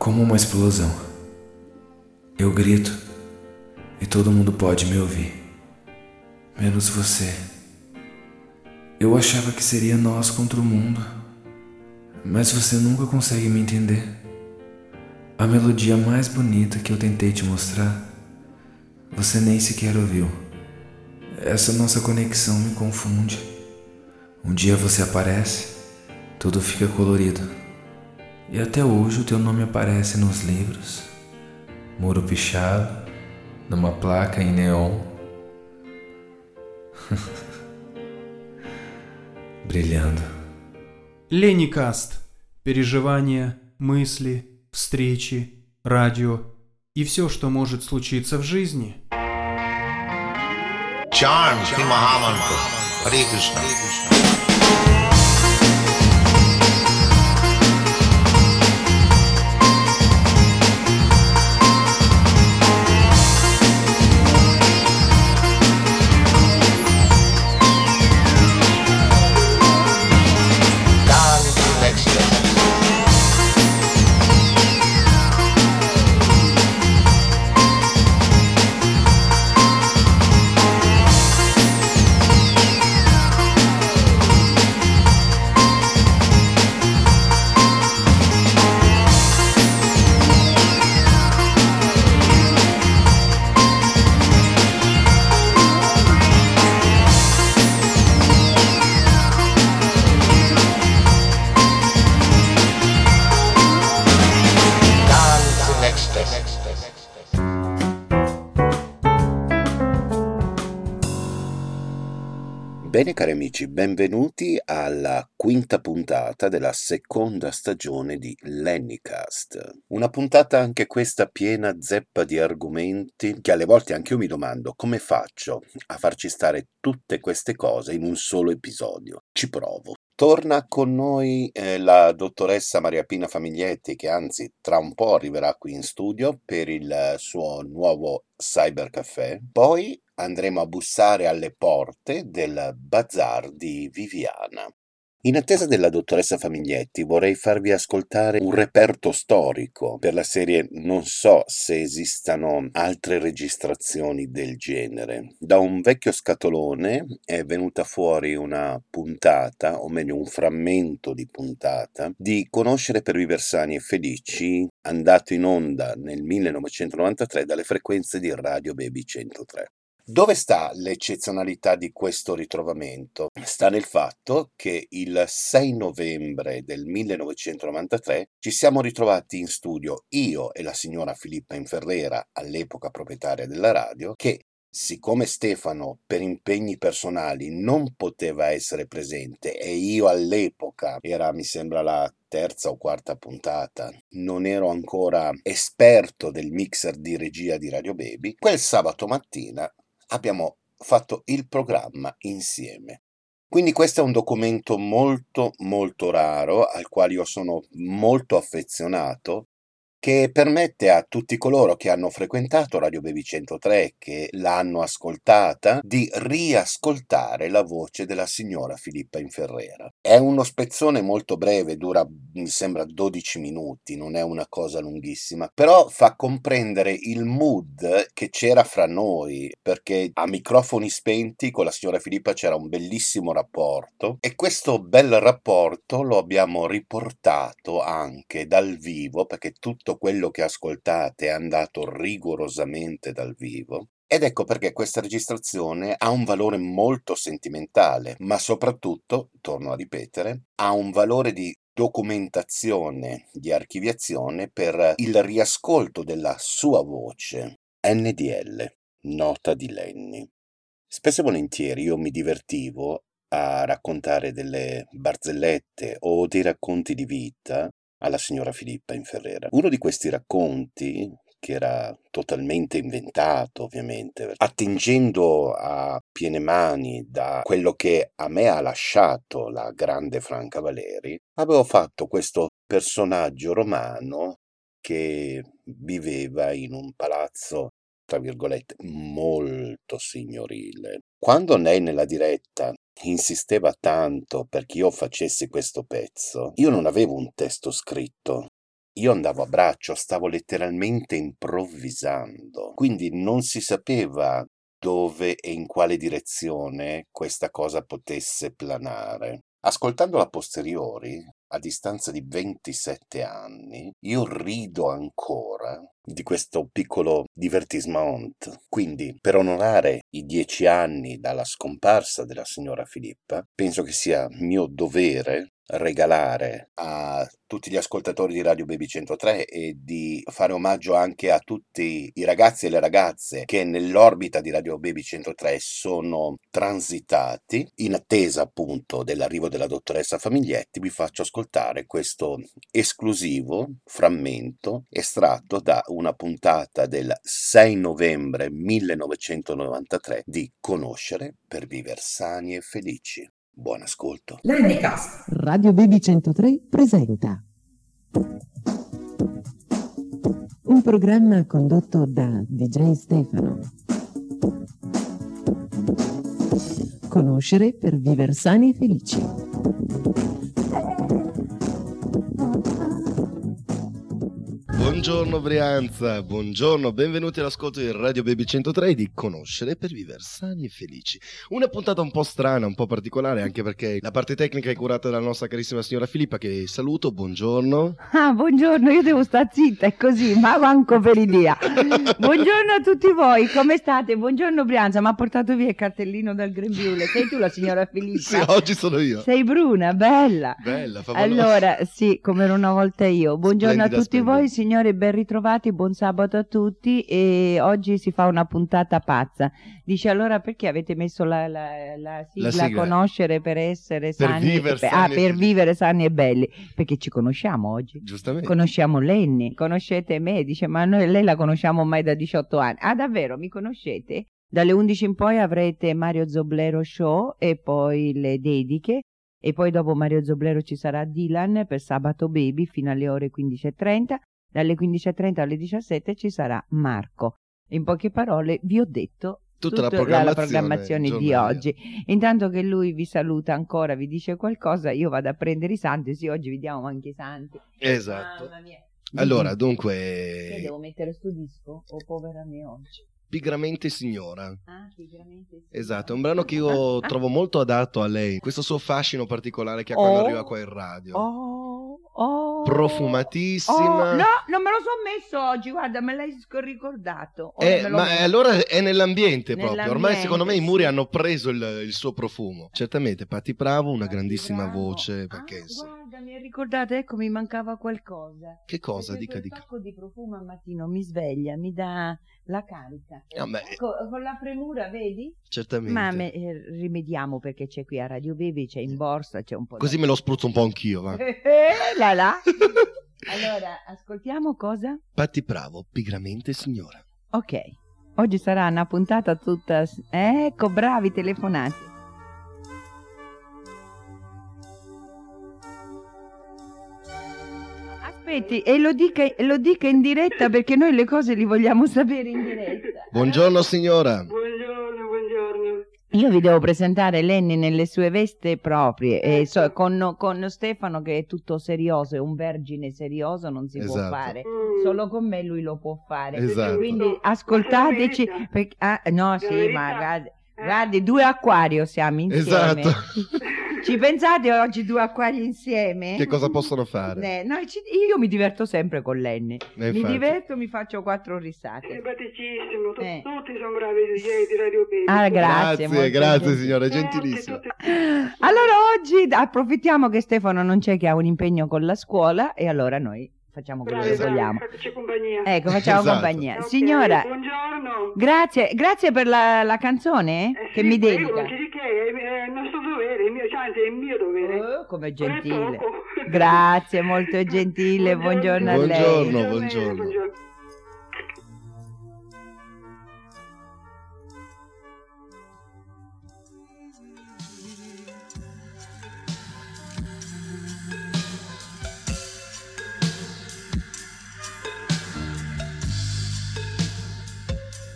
como uma explosão. Eu grito e todo mundo pode me ouvir, menos você. Eu achava que seria nós contra o mundo, mas você nunca consegue me entender. A melodia mais bonita que eu tentei te mostrar, você nem sequer ouviu. Essa nossa conexão me confunde. Um dia você aparece, tudo fica colorido. E até hoje o teu nome aparece nos livros, muro pichado, numa placa em neon. Brilhando. Леникаст. Переживания, мысли, встречи, радио и все, что может случиться в жизни. Charm Shri Mahamantra. Hare Krishna. Amici, benvenuti alla quinta puntata della seconda stagione di Lennycast. Una puntata anche questa piena zeppa di argomenti che alle volte anche io mi domando come faccio a farci stare tutte queste cose in un solo episodio. Ci provo. Torna con noi eh, la dottoressa Maria Pina Famiglietti che anzi tra un po' arriverà qui in studio per il suo nuovo Cyber Café. Poi andremo a bussare alle porte del bazar di Viviana. In attesa della dottoressa Famiglietti vorrei farvi ascoltare un reperto storico per la serie Non so se esistano altre registrazioni del genere. Da un vecchio scatolone è venuta fuori una puntata, o meglio un frammento di puntata, di Conoscere per vivere sani e felici, andato in onda nel 1993 dalle frequenze di Radio Baby 103. Dove sta l'eccezionalità di questo ritrovamento? Sta nel fatto che il 6 novembre del 1993 ci siamo ritrovati in studio io e la signora Filippa Inferrera, all'epoca proprietaria della radio, che siccome Stefano per impegni personali non poteva essere presente e io all'epoca era mi sembra la terza o quarta puntata, non ero ancora esperto del mixer di regia di Radio Baby, quel sabato mattina abbiamo fatto il programma insieme. Quindi questo è un documento molto molto raro al quale io sono molto affezionato che permette a tutti coloro che hanno frequentato Radio Baby 103, che l'hanno ascoltata, di riascoltare la voce della signora Filippa Inferrera. È uno spezzone molto breve, dura mi sembra 12 minuti, non è una cosa lunghissima, però fa comprendere il mood che c'era fra noi, perché a microfoni spenti con la signora Filippa c'era un bellissimo rapporto e questo bel rapporto lo abbiamo riportato anche dal vivo, perché tutto quello che ascoltate è andato rigorosamente dal vivo. Ed ecco perché questa registrazione ha un valore molto sentimentale, ma soprattutto, torno a ripetere, ha un valore di documentazione, di archiviazione per il riascolto della sua voce. NDL, nota di Lenny. Spesso e volentieri io mi divertivo a raccontare delle barzellette o dei racconti di vita alla signora Filippa Inferrera. Uno di questi racconti, che era totalmente inventato ovviamente, attingendo a piene mani da quello che a me ha lasciato la grande Franca Valeri, avevo fatto questo personaggio romano che viveva in un palazzo tra virgolette molto signorile. Quando lei nella diretta insisteva tanto perché io facessi questo pezzo, io non avevo un testo scritto, io andavo a braccio, stavo letteralmente improvvisando, quindi non si sapeva dove e in quale direzione questa cosa potesse planare. Ascoltandola a posteriori, a distanza di 27 anni, io rido ancora di questo piccolo divertissement. Quindi, per onorare i dieci anni dalla scomparsa della signora Filippa, penso che sia mio dovere regalare a tutti gli ascoltatori di Radio Baby 103 e di fare omaggio anche a tutti i ragazzi e le ragazze che nell'orbita di Radio Baby 103 sono transitati in attesa appunto dell'arrivo della dottoressa Famiglietti vi faccio ascoltare questo esclusivo frammento estratto da una puntata del 6 novembre 1993 di Conoscere per vivere sani e felici Buon ascolto. L'Enicast. Radio Baby 103 presenta. Un programma condotto da DJ Stefano. Conoscere per vivere sani e felici. Buongiorno Brianza, buongiorno, benvenuti all'ascolto di Radio Baby 103 di Conoscere per vivere sani e felici. Una puntata un po' strana, un po' particolare, anche perché la parte tecnica è curata dalla nostra carissima signora Filippa, che saluto, buongiorno. Ah, buongiorno, io devo stare zitta, è così, ma manco per idea. buongiorno a tutti voi, come state? Buongiorno Brianza, mi ha portato via il cartellino dal grembiule. Sei tu la signora Filippa? Sì, oggi sono io. Sei bruna, bella. Bella, favolosa. Allora, sì, come ero una volta io. Buongiorno Splendida, a tutti splendida. voi, signori, ben ritrovati, buon sabato a tutti e oggi si fa una puntata pazza. Dice allora perché avete messo la, la- la sigla, sigla. conoscere per essere Per sani e be- sani ah, per vivere sani e belli, perché ci conosciamo oggi. Giustamente. Conosciamo Lenny, conoscete me, dice ma noi lei la conosciamo ormai da 18 anni. Ah davvero, mi conoscete? Dalle 11 in poi avrete Mario Zoblero Show e poi le dediche e poi dopo Mario Zoblero ci sarà Dylan per Sabato Baby fino alle ore 15.30, dalle 15.30 alle 17 ci sarà Marco. In poche parole vi ho detto Tutta la tutta programmazione programmazione di oggi. Intanto che lui vi saluta ancora, vi dice qualcosa, io vado a prendere i santi, sì oggi vediamo anche i santi. Esatto. Mamma mia. Allora, Che dunque, devo mettere sto disco? O povera me oggi? Pigramente Signora. Ah, sicuramente sì. Esatto, è un brano che io trovo molto adatto a lei, questo suo fascino particolare che ha Oh. quando arriva qua in radio. Oh, oh. Profumatissima. Oh, no, non me lo so messo oggi, guarda, me l'hai ricordato. Eh, ma metto. allora è nell'ambiente proprio. Ormai Nell'ambiente, secondo me i muri sì. hanno preso il, il suo profumo. Certamente, Patti Bravo, una grandissima Bravo. voce. Ah, Perché guarda, mi hai ricordato, ecco, mi mancava qualcosa. Che cosa? Perché Dica, dica. pacco di profumo al mattino mi sveglia, mi dà la carica. Ah, Ecco, con la premura, vedi? certamente. Ma me- eh, rimediamo perché c'è qui a Radio Baby, c'è in borsa, c'è un po' Così me lo spruzzo un po' anch'io, va. Eh, là là. Allora, ascoltiamo cosa? Patti Bravo, pigramente signora. Ok, oggi sarà una puntata tutta... Ecco, bravi telefonati. Aspetti, e lo dica, lo dica in diretta perché noi le cose li vogliamo sapere in diretta. Buongiorno signora. Buongiorno, buongiorno. Io vi devo presentare Lenny nelle sue veste proprie, e so- con, con Stefano che è tutto serioso, è un vergine serioso, non si può Esatto. fare. Mm. Solo con me lui lo può fare. Esatto. Quindi ascoltateci. La verità? perché- ah, no, sì, ma guardi, Eh? guardi, due acquario siamo insieme. Esatto. Ci pensate oggi due acquari insieme? che cosa possono fare? Eh, noi ci- io mi diverto sempre con Lenny. Eh, Mi infatti. diverto, mi faccio quattro risate. Simpaticissimo, tu- Eh. tutti sono bravi DJ di Radio Baby. Ah, grazie. Grazie, molto grazie gentile. signora, gentilissima. Allora oggi approfittiamo che Stefano non c'è che ha un impegno con la scuola e allora noi facciamo quello Bravi, che vogliamo. fateci compagnia. Ecco, facciamo Esatto. compagnia. Ok, Signora, Buongiorno. grazie, grazie per la, la canzone Eh che sì, mi prego, dedica. Non ci di che, è, è il nostro dovere, il mio, cioè, il mio dovere. Oh, come gentile. Grazie, molto gentile. Buongiorno, a lei. Buongiorno. Buongiorno.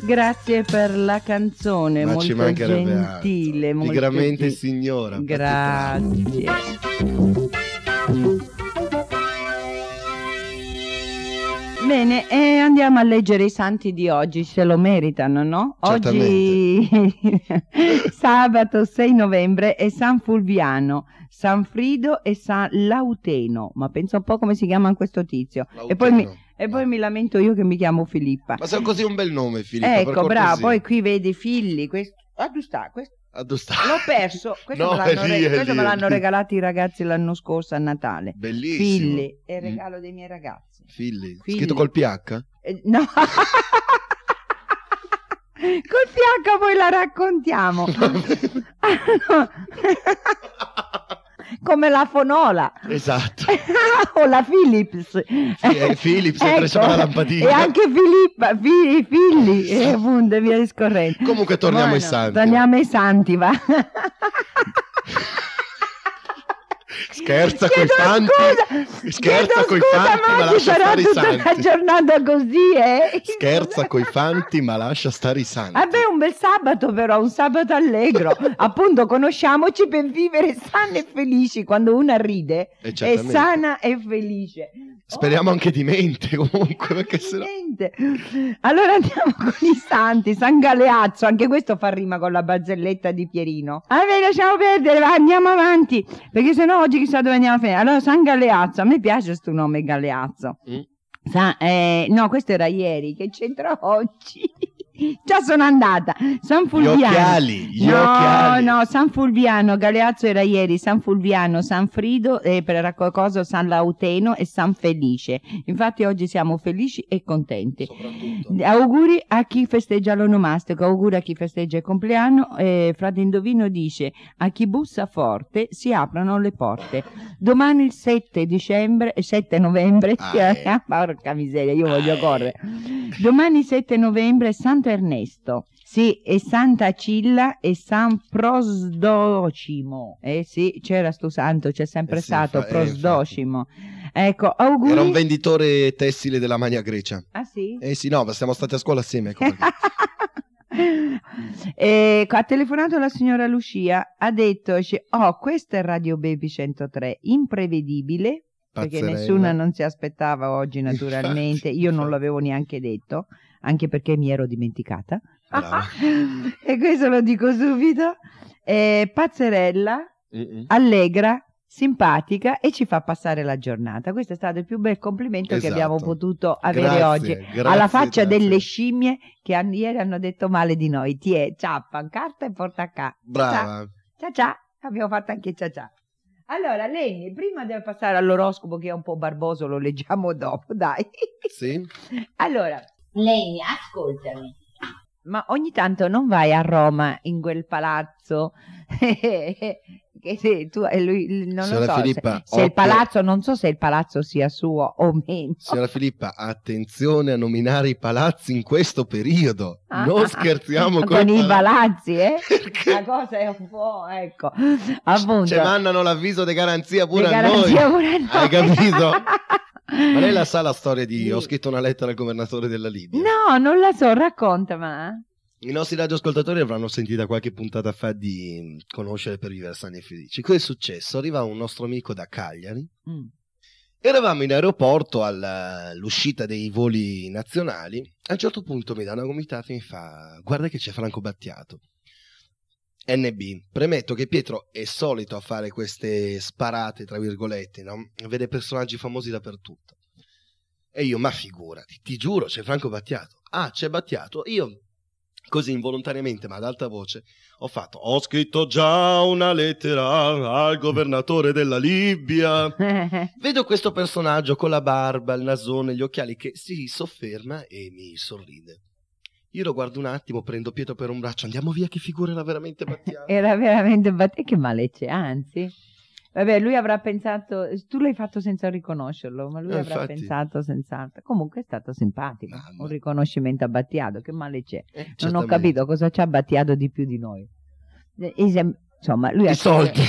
Grazie per la canzone, Ma molto gentile. altro. molto Pigramente gen- signora. Grazie. Bene, e andiamo a leggere i santi di oggi, se lo meritano, no? Oggi, sabato 6 novembre, è San Fulviano, San Frido e San Lauteno. Ma pensa un po' come si chiama questo tizio. E poi, mi, e poi mi lamento io che mi chiamo Filippa. Ma sei così un bel nome, Filippo. per ecco, bravo, poi qui vedi figli. Questo, ah, dove sta? Questo- Ah, sta? L'ho perso. Questo, No, me, l'hanno lì, re- questo me l'hanno regalato i ragazzi l'anno scorso a Natale. Bellissimo. Figli, è il Mm. regalo dei miei ragazzi. Figli. Figli. Scritto col PH? Eh, no. Col fianco poi la raccontiamo. Come la fonola. esatto. o la Philips. è Philips, è cresceva la lampadina. E anche Filippa, fi- figli, e appunto, e via discorrendo. Comunque torniamo ai Buono, santi. Torniamo ai santi, va. Scherza coi Chiedo fanti. scusa, Scherza coi scusa, fanti, ma lascia stare i santi. giornata così, eh? Scherza coi fanti, ma lascia stare i santi. Vabbè, un bel sabato però, un sabato allegro. Appunto, conosciamoci per vivere sani e felici. Quando una ride, è sana e felice. Speriamo Oh, anche di mente comunque, perché sennò... Allora andiamo con i santi. San Galeazzo, anche questo fa rima con la barzelletta di Pierino. Vabbè, lasciamo perdere, va, andiamo avanti. Perché sennò oggi chissà dove andiamo a finire. Allora, San Galeazzo, a me piace questo nome Galeazzo. Mm. Sa- eh, no, questo era ieri, che c'entra oggi? Già sono andata. San Gli Fulviano. occhiali, gli no, occhiali. no, San Fulviano, Galeazzo era ieri, San Fulviano, San Frido, eh, per raccocoso San Lauteno e San Felice. Infatti oggi siamo felici e contenti. Auguri a chi festeggia l'onomastico, auguri a chi festeggia il compleanno. Eh, Frate Indovino dice: A chi bussa forte si aprono le porte. Domani il 7 dicembre, eh, 7 novembre, Ah, eh. porca miseria, io voglio Ah, eh. correre. Domani 7 novembre è Santo Ernesto. Sì, e Santa Cilla e San Prosdocimo. Eh sì, c'era sto santo, c'è sempre Eh sì, stato infa- eh, Prosdocimo. ecco, auguri. Era un venditore tessile della Magna Grecia. Ah sì? Eh sì, no, ma siamo stati a scuola assieme. Ecco perché. Eh, ha telefonato la signora Lucia, ha detto, oh, questo è Radio Baby 103, imprevedibile, perché Pazzerella. nessuna non si aspettava oggi naturalmente, io non l'avevo neanche detto, anche perché mi ero dimenticata. E questo lo dico subito. Eh, pazzerella, Mm-mm. allegra, simpatica e ci fa passare la giornata. Questo è stato il più bel complimento che abbiamo Esatto. potuto avere Grazie, oggi. grazie, alla faccia grazie. delle scimmie che han- ieri hanno detto male di noi. Ti è ciappa, carta e porta a ca. Brava. Ciao ciao, abbiamo fatto anche ciao ciao. Allora, Lenny, prima di passare all'oroscopo che è un po' barboso, lo leggiamo dopo, dai. Sì? Allora, Lenny, ascoltami. Ma ogni tanto non vai a Roma in quel palazzo che se tu e lui non Signora lo so Filippa, se, se il palazzo non so se il palazzo sia suo o meno. Signora Filippa, attenzione a nominare i palazzi in questo periodo. Non Ah, scherziamo con coi i palazzi, eh? La cosa è un po', ecco, appunto. Ci mandano l'avviso di garanzia pure Di a garanzia noi. pure a noi. Hai capito? Ma lei la sa la storia di Sì. ho scritto una lettera al governatore della Libia? No, non la so, racconta, ma... I nostri radioascoltatori avranno sentito qualche puntata fa di Conoscere per vivere sani e felici. Cosa è successo? Arriva un nostro amico da Cagliari. Mm. Eravamo in aeroporto all'uscita dei voli nazionali. A un certo punto mi dà una gomitata e mi fa: Guarda che c'è Franco Battiato. NB. Premetto che Pietro è solito a fare queste sparate, tra virgolette, no? Vede personaggi famosi dappertutto. E io, ma figurati, ti giuro, c'è Franco Battiato. Ah, c'è Battiato. Io, così involontariamente, ma ad alta voce, ho fatto: Ho scritto già una lettera al governatore della Libia. Vedo questo personaggio con la barba, il nasone, gli occhiali che si sofferma e mi sorride. Io lo guardo un attimo, prendo Pietro per un braccio, andiamo via, che figura era veramente Battiato. Era veramente bat- e che male c'è, anzi. Vabbè, lui avrà pensato, tu l'hai fatto senza riconoscerlo, ma lui Eh, avrà infatti. pensato senz'altro. Comunque è stato simpatico, Mamma. un riconoscimento a Battiato, che male c'è. Eh, Non ho certamente. capito cosa c'ha Battiato di più di noi. Eh, esem- Insomma, lui I ha soldi.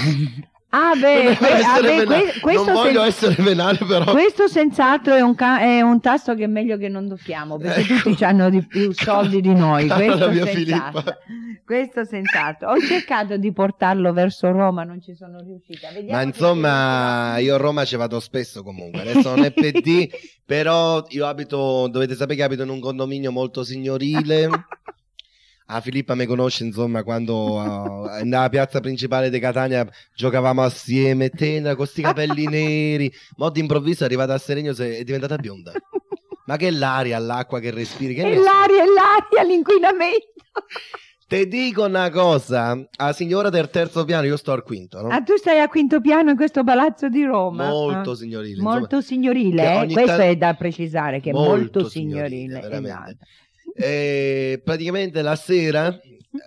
Ah, beh, que- ah, beh, que- questo, non voglio sen- essere venale, però. questo senz'altro è un, ca- è un tasto che è meglio che non tocchiamo perché Ecco. tutti hanno di più soldi di noi. Questo senz'altro. Questo senz'altro. Ho cercato di portarlo verso Roma, non ci sono riuscita. Vediamo Ma insomma, io a Roma ci vado spesso comunque. Adesso non è PD, Però io abito, dovete sapere che abito in un condominio molto signorile. Ah, Filippa mi conosce, insomma, quando uh, nella piazza principale di Catania giocavamo assieme, tenera, con questi capelli neri. Ma d'improvviso è arrivata a Seregno e è diventata bionda. Ma che l'aria, l'acqua che respiri? Che È l'aria, è l'aria, l'inquinamento. Te dico una cosa, a signora del terzo piano, io sto al quinto, no? Ah, tu stai a quinto piano in questo palazzo di Roma? Molto Ah. signorile. insomma. Molto signorile, eh? questo ta- è da precisare che è molto, Molto signorile. signorile, esatto. E praticamente la sera,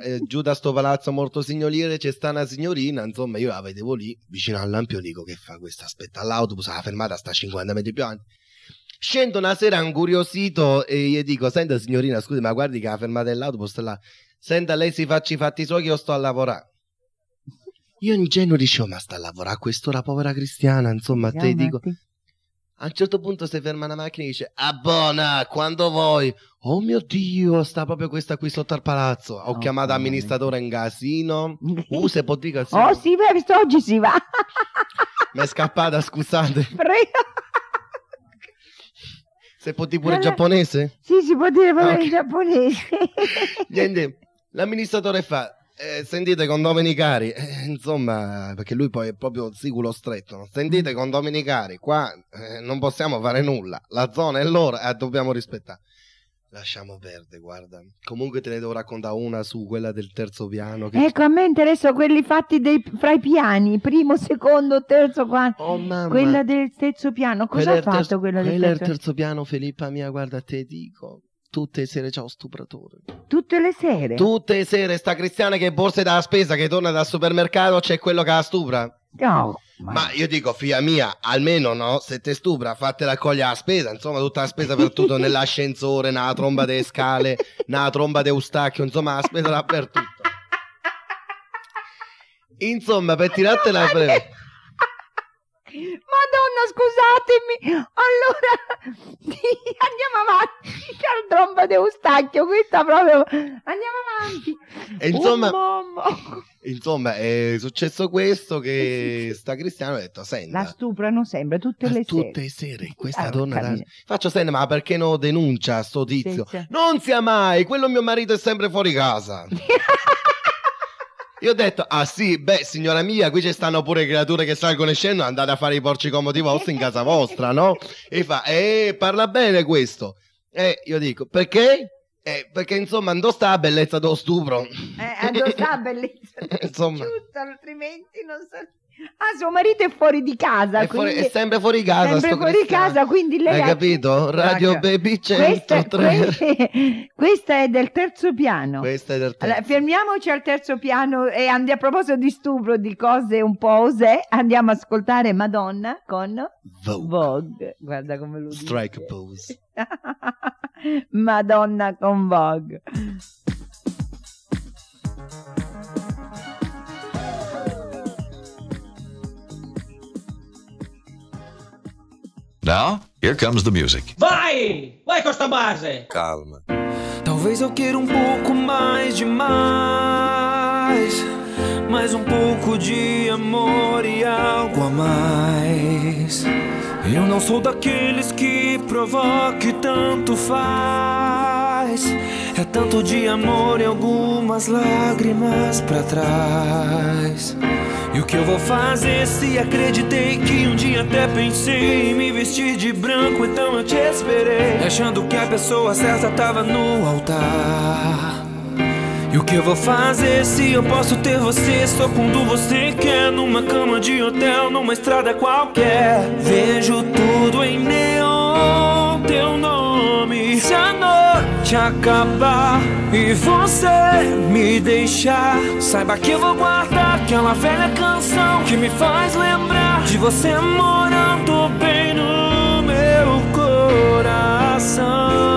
eh, giù da sto palazzo molto signorile, c'è sta una signorina, insomma, io la vedevo lì, vicino al lampione, dico che fa questa, aspetta all'autobus, la fermata sta a 50 metri più avanti. Scendo una sera incuriosito e gli dico, senta signorina, scusi, ma guardi che la fermata dell'autobus è là. Senta, lei si faccia i fatti suoi che io sto a lavorare. Io ingenuo dicevo, ma sta a lavorare a quest'ora, povera cristiana, insomma, te dico... A un certo punto si ferma una macchina e dice Abbona, quando vuoi Oh mio Dio, sta proprio questa qui sotto al palazzo Ho Oh, chiamato amministratore in casino Uh, se può dire sì. Oh sì, beh, visto oggi si va. Mi è scappata, scusate Prego. Se può dire pure è- giapponese? Sì, si può dire proprio Ok. in giapponese. Niente, l'amministratore fa eh, Sentite condomini cari Eh, Insomma, perché lui poi è proprio siculo stretto no? Sentite condomini cari Qua eh, non possiamo fare nulla La zona è loro e dobbiamo rispettare Lasciamo perdere, guarda. Comunque te ne devo raccontare una su quella del terzo piano. Che... ecco, a me interessano quelli fatti dei- fra i piani, primo, secondo, terzo, quarto. Oh mamma. Quella del terzo piano, cosa Quella ha fatto terzo- quella del quella del terzo? terzo piano, Filippa mia, guarda, te dico. Tutte le sere c'ho stupratore. Tutte le sere? Tutte le sere sta cristiana che borse dalla spesa, che torna dal supermercato, c'è quello che la stupra. No, Ma io dico, figlia mia, almeno no, se te stupra, fatela raccogliere la spesa, insomma, tutta la spesa per tutto, nell'ascensore, nella tromba delle scale, nella tromba de Eustachio, insomma, la spesa dappertutto. Insomma, per tirartela breve. Madonna, scusatemi. Allora, sì, andiamo avanti. C'è il tromba di Eustachio, questa proprio... Andiamo avanti. E insomma, Oh, insomma, è successo questo che sta cristiano ha detto, senta, La stuprano sempre, tutte le tutte sere. le sere questa Ah, donna da- faccio senti ma perché non denuncia sto tizio Sì, sì. non sia mai quello mio marito è sempre fuori casa io ho detto ah sì beh signora mia qui ci stanno pure creature che salgono e scendono andate a fare i porci comodi vostri in casa vostra no e fa eh parla bene questo e io dico perché eh, perché insomma non sta la bellezza dello stupro Eh, addosso la bellezza. Insomma. Giusto, altrimenti non so... Ah, suo marito è fuori di casa. è, fuori- quindi- è sempre fuori casa sempre fuori cristiano. casa, quindi lei hai ha- capito? Radio Ecco. Baby Questa, 103 que- questa è del terzo piano. Questa è del terzo. Allora, fermiamoci al terzo piano e andiamo a proposito di stupro, di cose un po' osè, andiamo a ascoltare Madonna con Vogue. Vogue. Guarda come lo dice. Strike pose. Madonna con Vogue. Now, here comes the music. Vai! Vai com esta base! Calma. Talvez eu queira um pouco mais de mais, mais um pouco de amor e algo a mais. Eu não sou daqueles que provoque tanto faz. É tanto de amor e algumas lágrimas pra trás. E o que eu vou fazer se acreditei que um dia até pensei em me vestir de branco, então eu te esperei, achando que a pessoa certa tava no altar. E o que eu vou fazer se eu posso ter você só quando você quer Numa cama de hotel, numa estrada qualquer Vejo tudo em neon, teu nome. Se a noite acabar e você me deixar Saiba que eu vou guardar aquela velha canção Que me faz lembrar de você morando bem no meu coração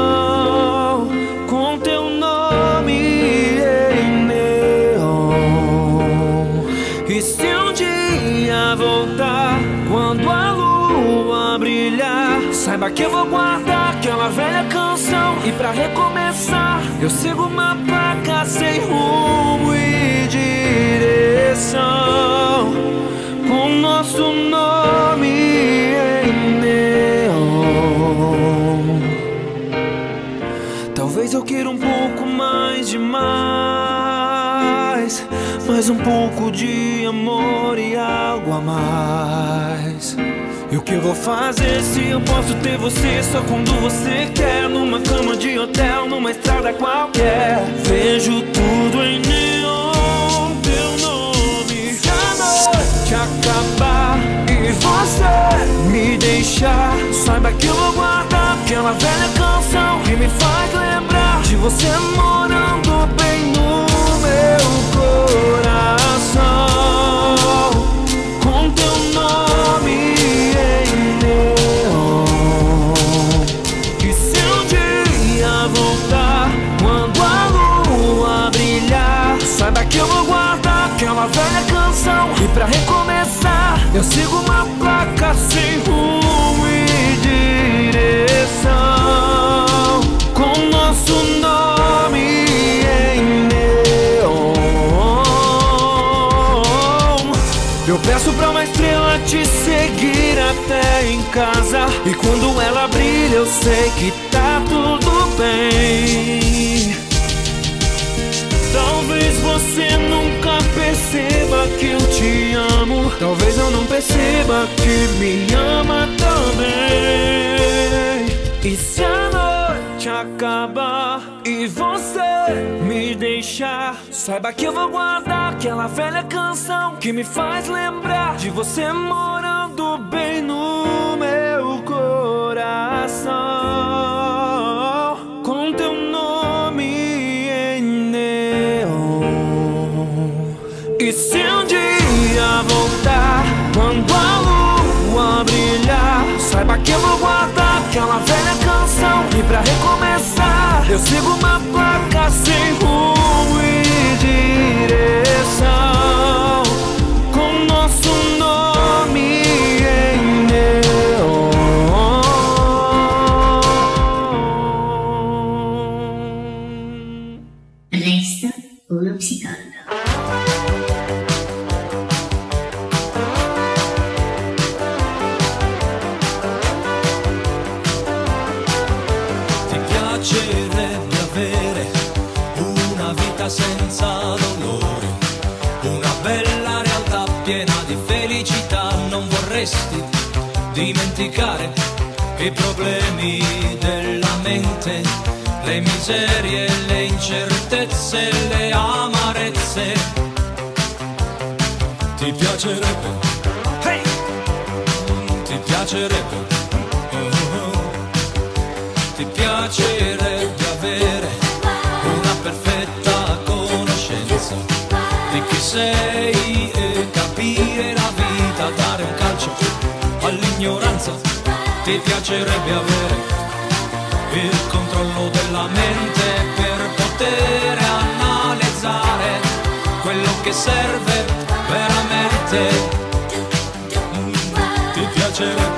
Saiba que eu vou guardar aquela velha canção. E pra recomeçar eu sigo uma placa sem rumo e direção. Com nosso nome em neon. Talvez eu queira um pouco mais de mais Mais um pouco de amor e algo a mais. E o que eu vou fazer se eu posso ter você só quando você quer? Numa cama de hotel, numa estrada qualquer. Vejo tudo em neon, teu nome. Se a noite acabar e você me deixar, saiba que eu vou guardar aquela velha canção que me faz lembrar de você morando bem no saiba que eu vou guardar aquela velha canção. E pra recomeçar, eu sigo uma placa sem rumo e direção. Com nosso nome em neon. Eu peço pra uma estrela te seguir até em casa. E quando ela brilha, eu sei que tá tudo bem. Que eu te amo. Talvez eu não perceba que me ama também. E se a noite acabar e você me deixar, saiba que eu vou guardar aquela velha canção que me faz lembrar de você morando bem no meu coração. Aquela velha canção. E pra recomeçar, eu sigo uma placa sem rumo non vorresti dimenticare i problemi della mente, le miserie, le incertezze, le amarezze. Ti piacerebbe? Hey! Ti piacerebbe? Ti piacerebbe avere una perfetta conoscenza di chi sei all'ignoranza. Ti piacerebbe avere il controllo della mente per poter analizzare quello che serve veramente. Ti piacerebbe?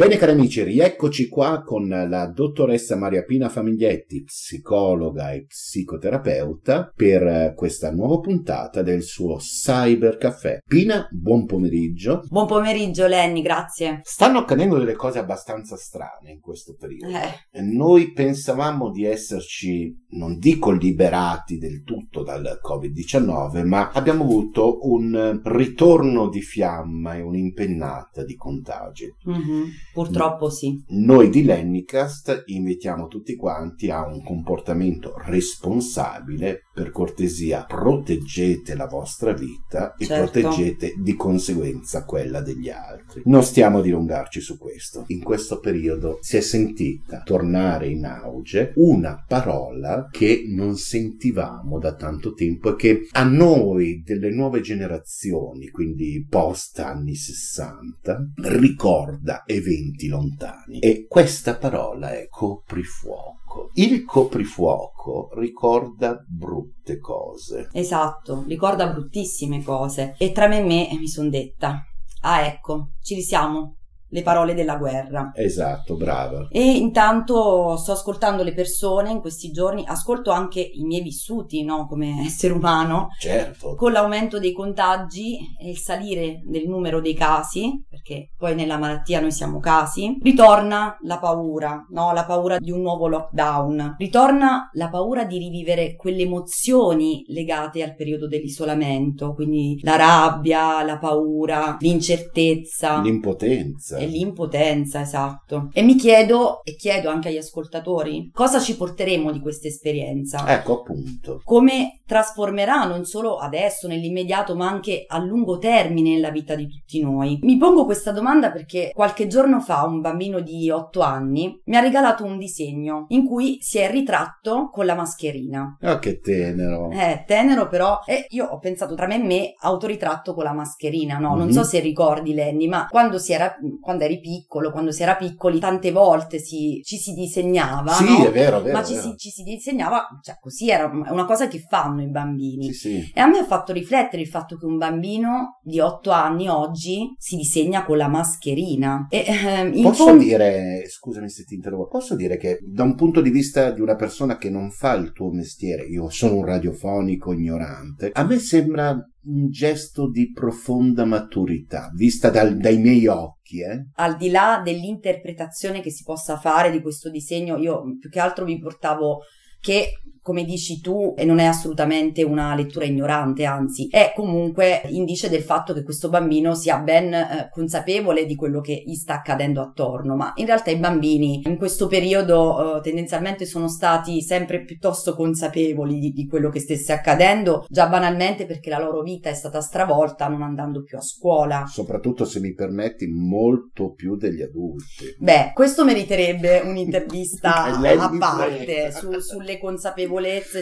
Bene cari amici, rieccoci qua con la dottoressa Maria Pina Famiglietti, psicologa e psicoterapeuta, per eh, questa nuova puntata del suo Cyber Caffè. Pina, buon pomeriggio. Buon pomeriggio Lenny, grazie. Stanno accadendo delle cose abbastanza strane in questo periodo. Eh, Noi pensavamo di esserci, non dico liberati del tutto dal Covid-19, ma abbiamo avuto un ritorno di fiamma e un'impennata di contagi. mhm, Purtroppo sì. Noi di Lennicast invitiamo tutti quanti a un comportamento responsabile. Per cortesia, proteggete la vostra vita e Certo. proteggete di conseguenza quella degli altri. Non stiamo a dilungarci su questo. In questo periodo si è sentita tornare in auge una parola che non sentivamo da tanto tempo e che a noi delle nuove generazioni, quindi post anni 60, ricorda eventi lontani. E questa parola è coprifuoco. Il coprifuoco ricorda brutte cose. Esatto, ricorda bruttissime cose. E tra me e me mi sono detta, ah ecco, ci risiamo. Le parole della guerra. Esatto, brava. E intanto sto ascoltando le persone in questi giorni, ascolto anche i miei vissuti, no, come essere umano. Certo. Con l'aumento dei contagi e il salire del numero dei casi, perché poi nella malattia noi siamo casi, ritorna la paura, no, la paura di un nuovo lockdown. Ritorna la paura di rivivere quelle emozioni legate al periodo dell'isolamento, quindi la rabbia, la paura, l'incertezza, L'impotenza. E l'impotenza, esatto. E mi chiedo, e chiedo anche agli ascoltatori, cosa ci porteremo di questa esperienza? Ecco appunto. Come trasformerà non solo adesso, nell'immediato, ma anche a lungo termine la vita di tutti noi? Mi pongo questa domanda perché qualche giorno fa un bambino di 8 anni mi ha regalato un disegno in cui si è ritratto con la mascherina. Oh, che tenero. Eh, tenero però. E io ho pensato tra me e me autoritratto con la mascherina, no? Non Mhm. so se ricordi Lenny, ma quando si era, quando eri piccolo, quando si era piccoli, tante volte si, ci si disegnava, Sì, no? è vero, è vero. ma ci vero. si, ci si disegnava, cioè così era è una cosa che fanno i bambini. Sì, sì. E a me ha fatto riflettere il fatto che un bambino di 8 anni oggi si disegna con la mascherina. E, ehm, Posso fondo- dire, scusami se ti interrompo, posso dire che da un punto di vista di una persona che non fa il tuo mestiere, io sono un radiofonico ignorante, a me sembra un gesto di profonda maturità, vista dal- dai miei occhi, eh? al di là dell'interpretazione che si possa fare di questo disegno, io più che altro vi portavo che, come dici tu, e non è assolutamente una lettura ignorante, anzi, è comunque indice del fatto che questo bambino sia ben eh, consapevole di quello che gli sta accadendo attorno, ma in realtà i bambini in questo periodo eh, tendenzialmente sono stati sempre piuttosto consapevoli di, di quello che stesse accadendo, già banalmente perché la loro vita è stata stravolta non andando più a scuola. Soprattutto se mi permetti, molto più degli adulti. Beh, questo meriterebbe un'intervista a parte su- sulle consapevolezze,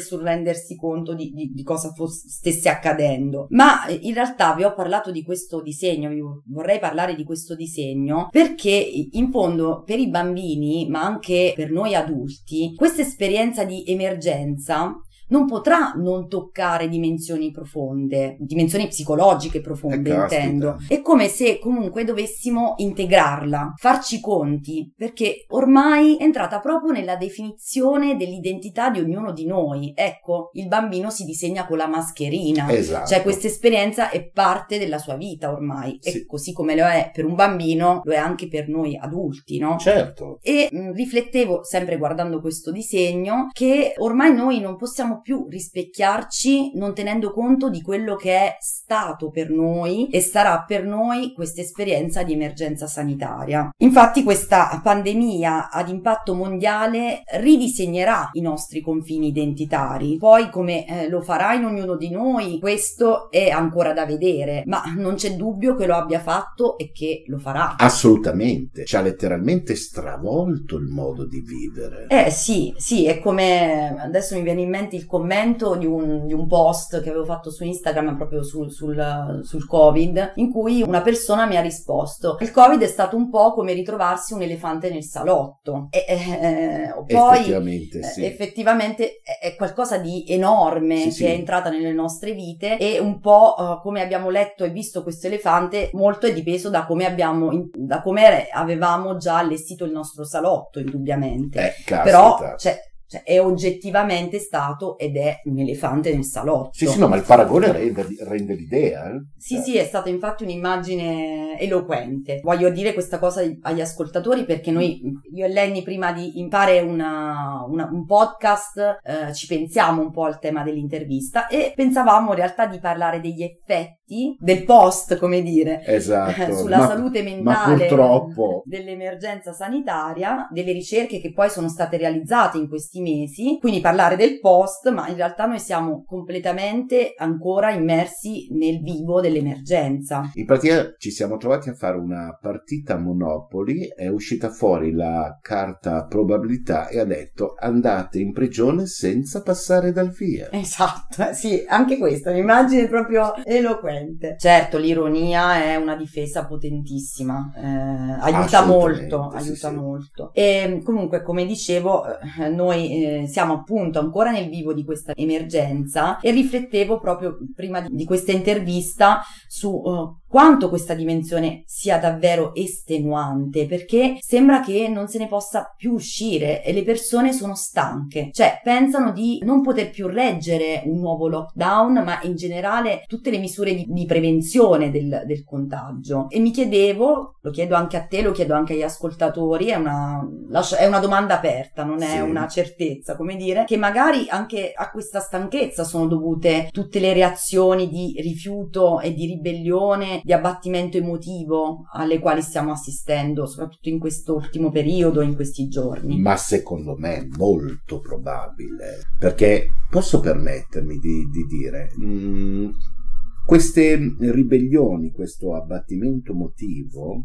sul rendersi conto di, di- di cosa fosse- stesse accadendo. Ma eh, in realtà vi ho parlato di questo disegno, vi vorrei parlare di questo disegno perché in fondo per i bambini, ma anche per noi adulti, questa esperienza di emergenza non potrà non toccare dimensioni profonde, dimensioni psicologiche profonde Eh, intendo. È come se comunque dovessimo integrarla, farci i conti, perché ormai è entrata proprio nella definizione dell'identità di ognuno di noi. Ecco, il bambino si disegna con la mascherina. Esatto. Cioè questa esperienza è parte della sua vita ormai Sì. e così come lo è per un bambino, lo è anche per noi adulti, no? Certo. E mh, riflettevo, sempre guardando questo disegno, che ormai noi non possiamo più rispecchiarci non tenendo conto di quello che è stato per noi e sarà per noi questa esperienza di emergenza sanitaria. Infatti questa pandemia ad impatto mondiale ridisegnerà i nostri confini identitari. Poi come eh, lo farà in ognuno di noi, questo è ancora da vedere, ma non c'è dubbio che lo abbia fatto e che lo farà. Assolutamente. Ci ha letteralmente stravolto il modo di vivere. Eh sì, sì, è come adesso mi viene in mente il commento di un, di un post che avevo fatto su Instagram proprio sul, sul, sul Covid, in cui una persona mi ha risposto: Il Covid è stato un po' come ritrovarsi un elefante nel salotto. E eh, poi Effettivamente, sì. eh, effettivamente è- qualcosa di enorme Sì, che sì. è entrata nelle nostre vite e un po' eh, come abbiamo letto e visto questo elefante, molto è dipeso da come abbiamo, in- da come avevamo già allestito il nostro salotto, indubbiamente. Eh. Però cioè, cioè, è oggettivamente stato ed è un elefante nel salotto. Sì, sì, no, ma il paragone rende, rende l'idea. eh. Sì, Cioè, sì, è stata infatti un'immagine eloquente. Voglio dire questa cosa agli ascoltatori perché noi, io e Lenny, prima di fare una- una- un podcast, eh, ci pensiamo un po' al tema dell'intervista e pensavamo in realtà di parlare degli effetti del post, come dire, Esatto. sulla Ma- salute mentale dell'emergenza sanitaria, delle ricerche che poi sono state realizzate in questi mesi, quindi parlare del post, ma in realtà noi siamo completamente ancora immersi nel vivo dell'emergenza. In pratica ci siamo trovati a fare una partita a Monopoli, è uscita fuori la carta probabilità e ha detto andate in prigione senza passare dal via. Esatto, eh, sì, anche questa un'immagine proprio eloquente. Assolutamente. Certo, l'ironia è una difesa potentissima, eh, aiuta molto, sì, aiuta sì. molto. E comunque, come dicevo, eh, noi eh, siamo appunto ancora nel vivo di questa emergenza e riflettevo proprio prima di, di questa intervista su eh, quanto questa dimensione sia davvero estenuante, perché sembra che non se ne possa più uscire e le persone sono stanche, cioè pensano di non poter più reggere un nuovo lockdown, ma in generale tutte le misure di, di prevenzione del, del contagio. E mi chiedevo, lo chiedo anche a te, lo chiedo anche agli ascoltatori, è una, è una domanda aperta, non è Sì. una certezza, come dire, che magari anche a questa stanchezza sono dovute tutte le reazioni di rifiuto e di ribellione, di abbattimento emotivo alle quali stiamo assistendo, soprattutto in quest'ultimo periodo, in questi giorni. Ma secondo me è molto probabile, perché posso permettermi di, di dire, mm, queste ribellioni, questo abbattimento motivo,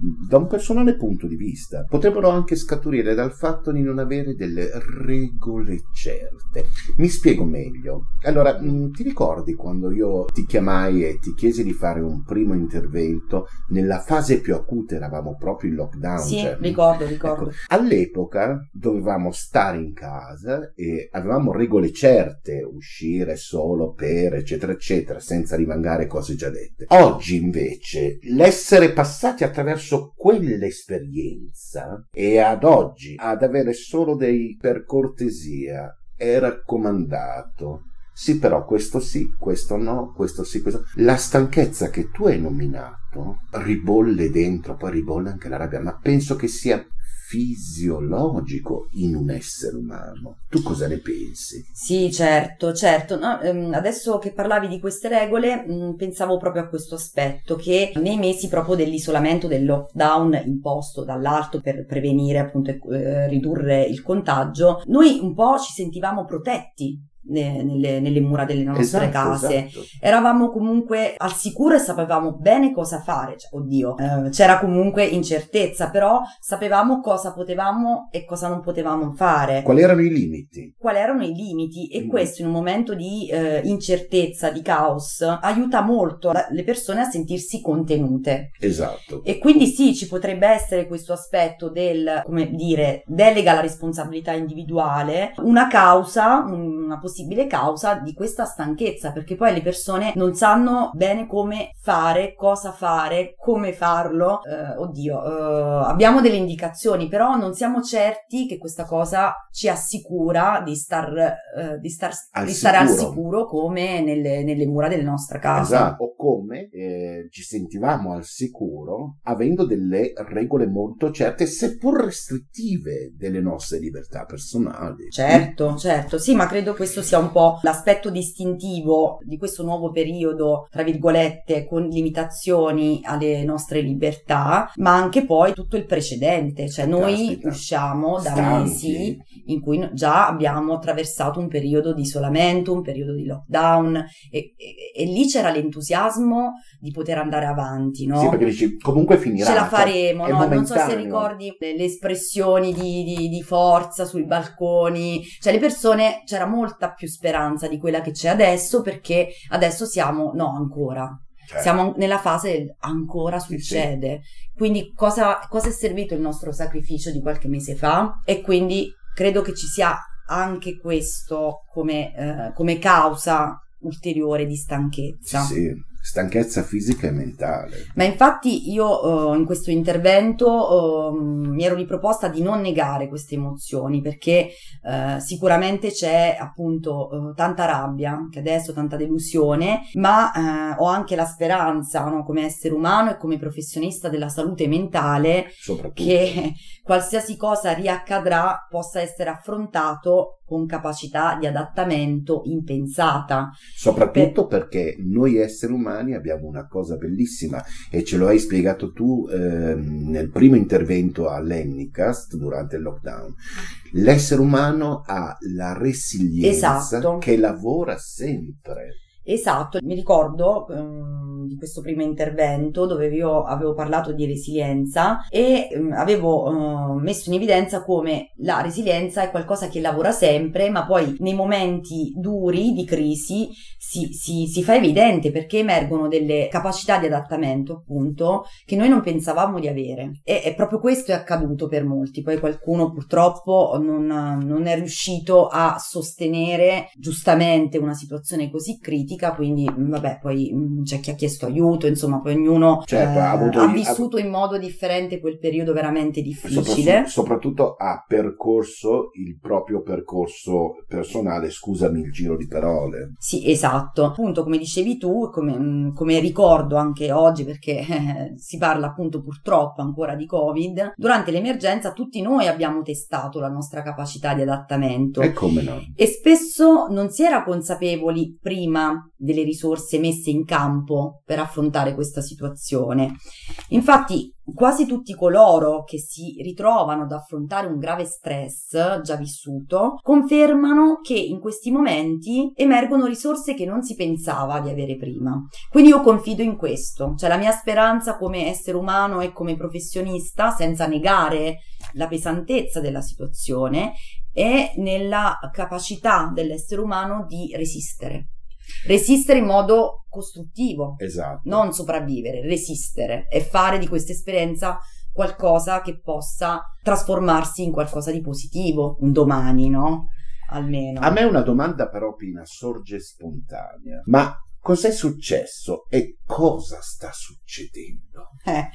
da un personale punto di vista, potrebbero anche scaturire dal fatto di non avere delle regole certe. Mi spiego meglio. Allora, mm, ti ricordi quando io ti chiamai e ti chiesi di fare un primo intervento? Nella fase più acuta eravamo proprio in lockdown. Sì, cioè, ricordo, ricordo. Ecco, all'epoca dovevamo stare in casa e avevamo regole certe, uscire solo per eccetera eccetera, senza rimangare cose già dette. Oggi invece l'essere passati attraverso quell'esperienza e ad oggi ad avere solo dei per cortesia è raccomandato. Sì, però questo sì, questo no, questo sì, questo. La stanchezza che tu hai nominato ribolle dentro, poi ribolle anche la rabbia, ma penso che sia fisiologico in un essere umano. Tu cosa ne pensi? Sì, certo, certo. No, ehm, adesso che parlavi di queste regole, mh, pensavo proprio a questo aspetto, che nei mesi proprio dell'isolamento, del lockdown imposto dall'alto per prevenire, appunto, e eh, ridurre il contagio, noi un po' ci sentivamo protetti nelle, nelle mura delle nostre Esatto, case. esatto. Eravamo comunque al sicuro e sapevamo bene cosa fare. Cioè, oddio, eh, c'era comunque incertezza, però sapevamo cosa potevamo e cosa non potevamo fare Quali erano i limiti? quali erano i limiti e Mm. questo in un momento di eh, incertezza, di caos, aiuta molto la- le persone a sentirsi contenute. Esatto. E quindi sì, ci potrebbe essere questo aspetto del, come dire, delega alla responsabilità individuale, una causa, una possibile causa di questa stanchezza, perché poi le persone non sanno bene come fare, cosa fare, come farlo. Eh, oddio, eh, abbiamo delle indicazioni, però non siamo certi che questa cosa ci assicura di star, eh, di star, Al di stare al sicuro. sicuro come nelle, nelle mura della nostra casa. Esatto, o come eh, ci sentivamo al sicuro avendo delle regole molto certe, seppur restrittive, delle nostre libertà personali. Certo, certo, sì, ma credo questo sia un po' l'aspetto distintivo di questo nuovo periodo, tra virgolette, con limitazioni alle nostre libertà, ma anche poi tutto il precedente, cioè noi Caspita. usciamo da Stanchi. mesi in cui già abbiamo attraversato un periodo di isolamento, un periodo di lockdown e, e- e lì c'era l'entusiasmo di poter andare avanti, no? Sì, perché dici, comunque finirà. Ce la cioè, faremo, è no? Non so se ricordi le, le espressioni di, di- di forza sui balconi, cioè le persone c'era molta più speranza di quella che c'è adesso perché adesso siamo, no, ancora. Cioè, Siamo nella fase del ancora Sì, sì. succede. Quindi cosa, cosa è servito il nostro sacrificio di qualche mese fa? E quindi credo che ci sia anche questo come, eh, come causa ulteriore di stanchezza. Sì, stanchezza fisica e mentale. Ma infatti io eh, in questo intervento eh, mi ero riproposta di non negare queste emozioni perché eh, sicuramente c'è appunto eh, tanta rabbia, anche adesso tanta delusione, ma eh, ho anche la speranza no, come essere umano e come professionista della salute mentale che qualsiasi cosa riaccadrà possa essere affrontato con capacità di adattamento impensata. Soprattutto perché noi esseri umani abbiamo una cosa bellissima e ce lo hai spiegato tu ehm, nel primo intervento all'Ennicast durante il lockdown. L'essere umano ha la resilienza Esatto. che lavora sempre. Esatto, mi ricordo um, di questo primo intervento dove io avevo parlato di resilienza e um, avevo uh, messo in evidenza come la resilienza è qualcosa che lavora sempre, ma poi nei momenti duri di crisi si, si, si fa evidente perché emergono delle capacità di adattamento, appunto, che noi non pensavamo di avere. E, e proprio questo è accaduto per molti. Poi qualcuno purtroppo non, non è riuscito a sostenere giustamente una situazione così critica, quindi vabbè, poi mm, c'è chi ha chiesto aiuto, insomma, poi ognuno Certo, eh, ha ha vissuto in modo differente quel periodo veramente difficile. Sopra- soprattutto ha percorso il proprio percorso personale, scusami il giro di parole. Sì, esatto. Appunto, come dicevi tu, come, mm, come ricordo anche oggi, perché eh, si parla appunto purtroppo ancora di Covid, durante l'emergenza tutti noi abbiamo testato la nostra capacità di adattamento. E come no? E spesso non si era consapevoli prima delle risorse messe in campo per affrontare questa situazione. Infatti, quasi tutti coloro che si ritrovano ad affrontare un grave stress già vissuto confermano che in questi momenti emergono risorse che non si pensava di avere prima. Quindi io confido in questo, cioè la mia speranza come essere umano e come professionista, senza negare la pesantezza della situazione, è nella capacità dell'essere umano di resistere. Resistere in modo costruttivo, Esatto. non sopravvivere, resistere e fare di questa esperienza qualcosa che possa trasformarsi in qualcosa di positivo un domani, no? Almeno. A me una domanda però Pina sorge spontanea. Ma cos'è successo e cosa sta succedendo? Eh,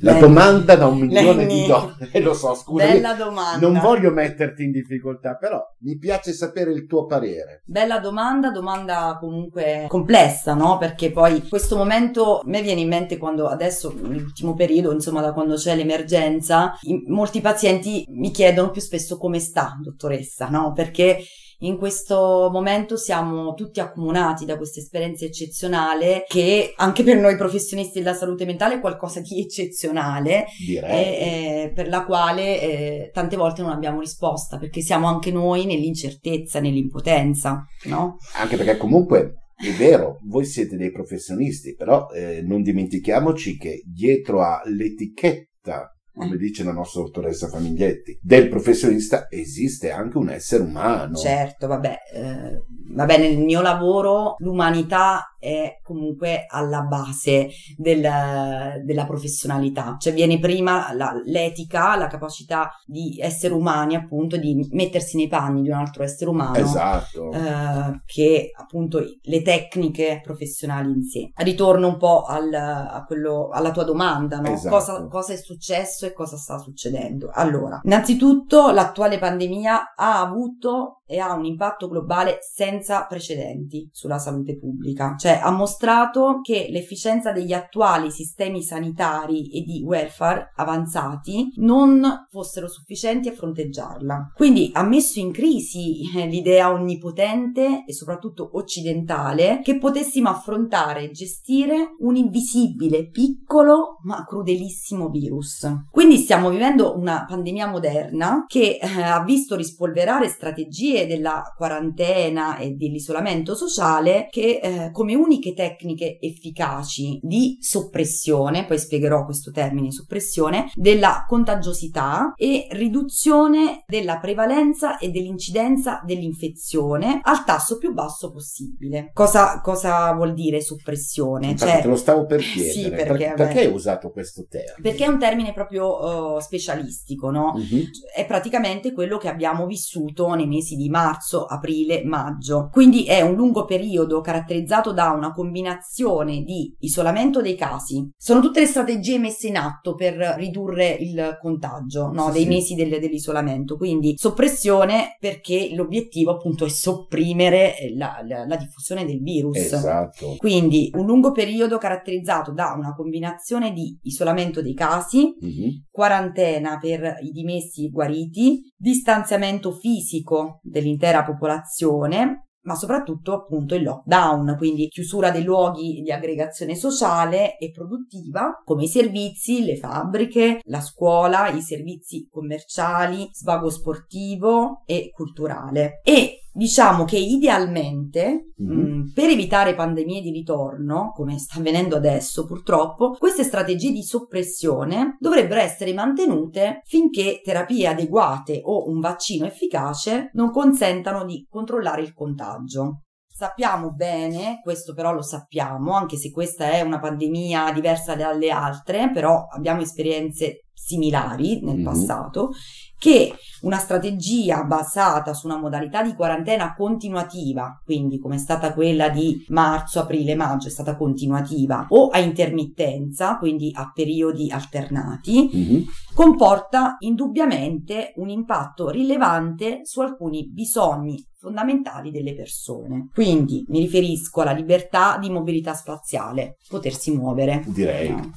La Lenny, domanda da un milione di dollari, lo so, scusa. Bella domanda. Non voglio metterti in difficoltà, però mi piace sapere il tuo parere. Bella domanda, domanda comunque complessa, no? Perché poi in questo momento a me viene in mente quando adesso, nell'ultimo periodo, insomma, da quando c'è l'emergenza, molti pazienti mi chiedono più spesso come sta, dottoressa, no? Perché in questo momento siamo tutti accomunati da questa esperienza eccezionale che anche per noi professionisti della salute mentale è qualcosa di eccezionale e, eh, per la quale eh, tante volte non abbiamo risposta perché siamo anche noi nell'incertezza, nell'impotenza, no? Anche perché comunque è vero, voi siete dei professionisti, però eh, non dimentichiamoci che dietro all'etichetta, come dice la nostra dottoressa Famiglietti, del professionista esiste anche un essere umano. Certo, vabbè, eh, vabbè, nel mio lavoro l'umanità è comunque alla base del- della professionalità, cioè viene prima la- l'etica, la capacità di essere umani, appunto, di mettersi nei panni di un altro essere umano. Esatto. eh, che appunto le tecniche professionali in sé. Ritorno un po' al- a quello, alla tua domanda, no? Esatto. cosa, cosa è successo e cosa sta succedendo. Allora, innanzitutto l'attuale pandemia ha avuto e ha un impatto globale senza precedenti sulla salute pubblica, cioè ha mostrato che l'efficienza degli attuali sistemi sanitari e di welfare avanzati non fossero sufficienti a fronteggiarla. Quindi ha messo in crisi eh, l'idea onnipotente e soprattutto occidentale che potessimo affrontare e gestire un invisibile, piccolo ma crudelissimo virus. Quindi stiamo vivendo una pandemia moderna che eh, ha visto rispolverare strategie della quarantena e dell'isolamento sociale che eh, come uniche tecniche efficaci di soppressione, poi spiegherò questo termine soppressione, della contagiosità e riduzione della prevalenza e dell'incidenza dell'infezione al tasso più basso possibile. Cosa, cosa vuol dire soppressione? Infatti Cioè- te lo stavo per chiedere. Sì, Per- perché, perché, vabbè. hai usato questo termine? Perché è un termine proprio eh, specialistico, no? Mhm. È praticamente quello che abbiamo vissuto nei mesi di marzo, aprile, maggio. Quindi è un lungo periodo caratterizzato da una combinazione di isolamento dei casi. Sono tutte le strategie messe in atto per ridurre il contagio, no? Sì, Dei sì. mesi del- dell'isolamento. Quindi soppressione perché l'obiettivo appunto è sopprimere la, la- la diffusione del virus. Esatto. Quindi un lungo periodo caratterizzato da una combinazione di isolamento dei casi, Mhm. quarantena per i dimessi guariti, distanziamento fisico dell'intera popolazione, ma soprattutto appunto il lockdown, quindi chiusura dei luoghi di aggregazione sociale e produttiva, come i servizi, le fabbriche, la scuola, i servizi commerciali, svago sportivo e culturale. E diciamo che idealmente, Mhm. mh, per evitare pandemie di ritorno, come sta avvenendo adesso purtroppo, queste strategie di soppressione dovrebbero essere mantenute finché terapie adeguate o un vaccino efficace non consentano di controllare il contagio. Sappiamo bene, questo però lo sappiamo, anche se questa è una pandemia diversa dalle altre, però abbiamo esperienze similari nel Mhm. passato, che una strategia basata su una modalità di quarantena continuativa, quindi come è stata quella di marzo, aprile, maggio, è stata continuativa, o a intermittenza, quindi a periodi alternati, Mhm. comporta indubbiamente un impatto rilevante su alcuni bisogni fondamentali delle persone. Quindi mi riferisco alla libertà di mobilità spaziale, potersi muovere. Direi. No.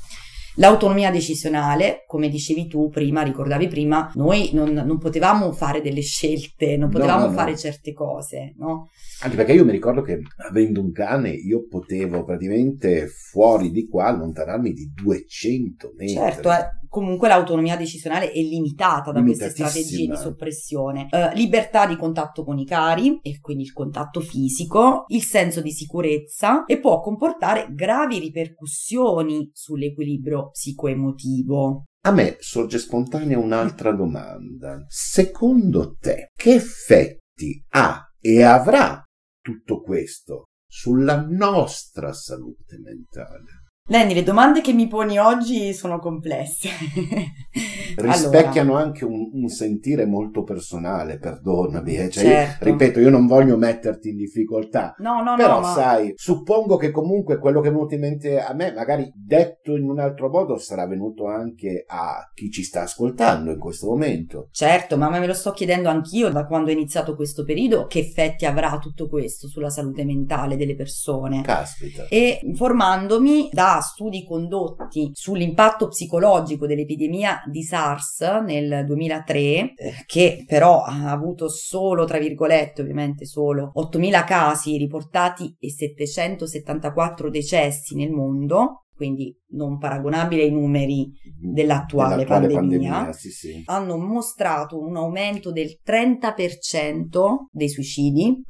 L'autonomia decisionale, come dicevi tu prima, ricordavi prima, noi non, non potevamo fare delle scelte, non No, potevamo no, no. fare certe cose, no? Anche perché io mi ricordo che avendo un cane io potevo praticamente fuori di qua allontanarmi di 200 metri. Certo, eh, comunque l'autonomia decisionale è limitata da queste strategie di soppressione. Eh, libertà di contatto con i cari, e quindi il contatto fisico, il senso di sicurezza e può comportare gravi ripercussioni sull'equilibrio psicoemotivo. A me sorge spontanea un'altra domanda. Secondo te, che effetti ha e avrà tutto questo sulla nostra salute mentale? Lenny, le domande che mi poni oggi sono complesse. Rispecchiano anche un, un sentire molto personale, perdonami. eh. Cioè, io, Certo. ripeto, io non voglio metterti in difficoltà. No, no, Però no, ma... sai, suppongo che comunque quello che è venuto in mente a me, magari detto in un altro modo, sarà venuto anche a chi ci sta ascoltando in questo momento. Certo, ma me lo sto chiedendo anch'io da quando è iniziato questo periodo, che effetti avrà tutto questo sulla salute mentale delle persone. Caspita. E informandomi da studi condotti sull'impatto psicologico dell'epidemia di SARS nel 2003, eh, che però ha avuto solo, tra virgolette, ovviamente solo 8.000 casi riportati e 774 decessi nel mondo, quindi non paragonabile ai numeri dell'attuale, Dell'attuale pandemia, pandemia, sì, sì. hanno mostrato un aumento del 30% dei suicidi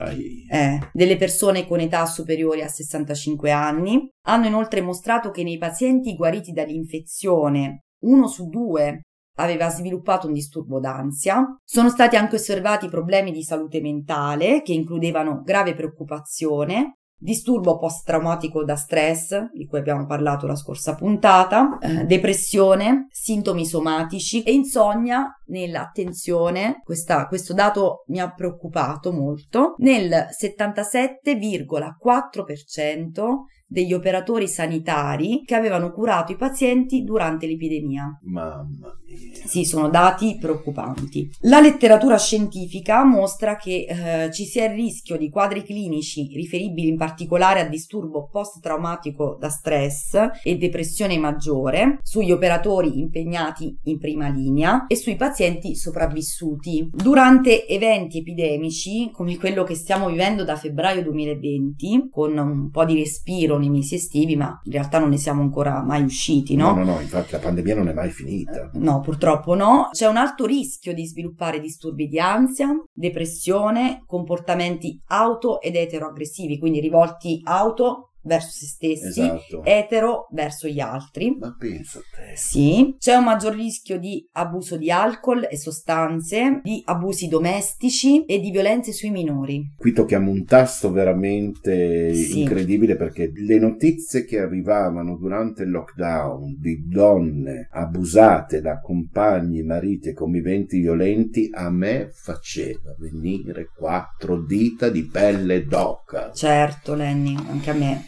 eh, delle persone con età superiori a 65 anni. Hanno inoltre mostrato che nei pazienti guariti dall'infezione, uno su due aveva sviluppato un disturbo d'ansia. Sono stati anche osservati problemi di salute mentale che includevano grave preoccupazione, disturbo post-traumatico da stress, di cui abbiamo parlato la scorsa puntata, eh, depressione, sintomi somatici e insonnia nell'attenzione, questa- questo dato mi ha preoccupato molto, nel 77,4% degli operatori sanitari che avevano curato i pazienti durante l'epidemia. Mamma mia. Sì, sono dati preoccupanti. La letteratura scientifica mostra che eh, ci sia il rischio di quadri clinici riferibili in particolare a disturbo post-traumatico da stress e depressione maggiore sugli operatori impegnati in prima linea e sui pazienti sopravvissuti. Durante eventi epidemici come quello che stiamo vivendo da febbraio 2020, con un po' di respiro nei mesi estivi, ma in realtà non ne siamo ancora mai usciti, No, no, no, infatti la pandemia non è mai finita. No, purtroppo no. C'è un alto rischio di sviluppare disturbi di ansia, depressione, comportamenti auto ed eteroaggressivi, quindi rivolti auto verso se stessi, Esatto. etero verso gli altri. Ma pensa a te. Sì, c'è un maggior rischio di abuso di alcol e sostanze, di abusi domestici e di violenze sui minori. Qui tocchiamo un tasto veramente Sì. incredibile perché le notizie che arrivavano durante il lockdown di donne abusate da compagni, mariti e conviventi violenti a me faceva venire quattro dita di pelle d'oca. Certo, Lenny, anche a me,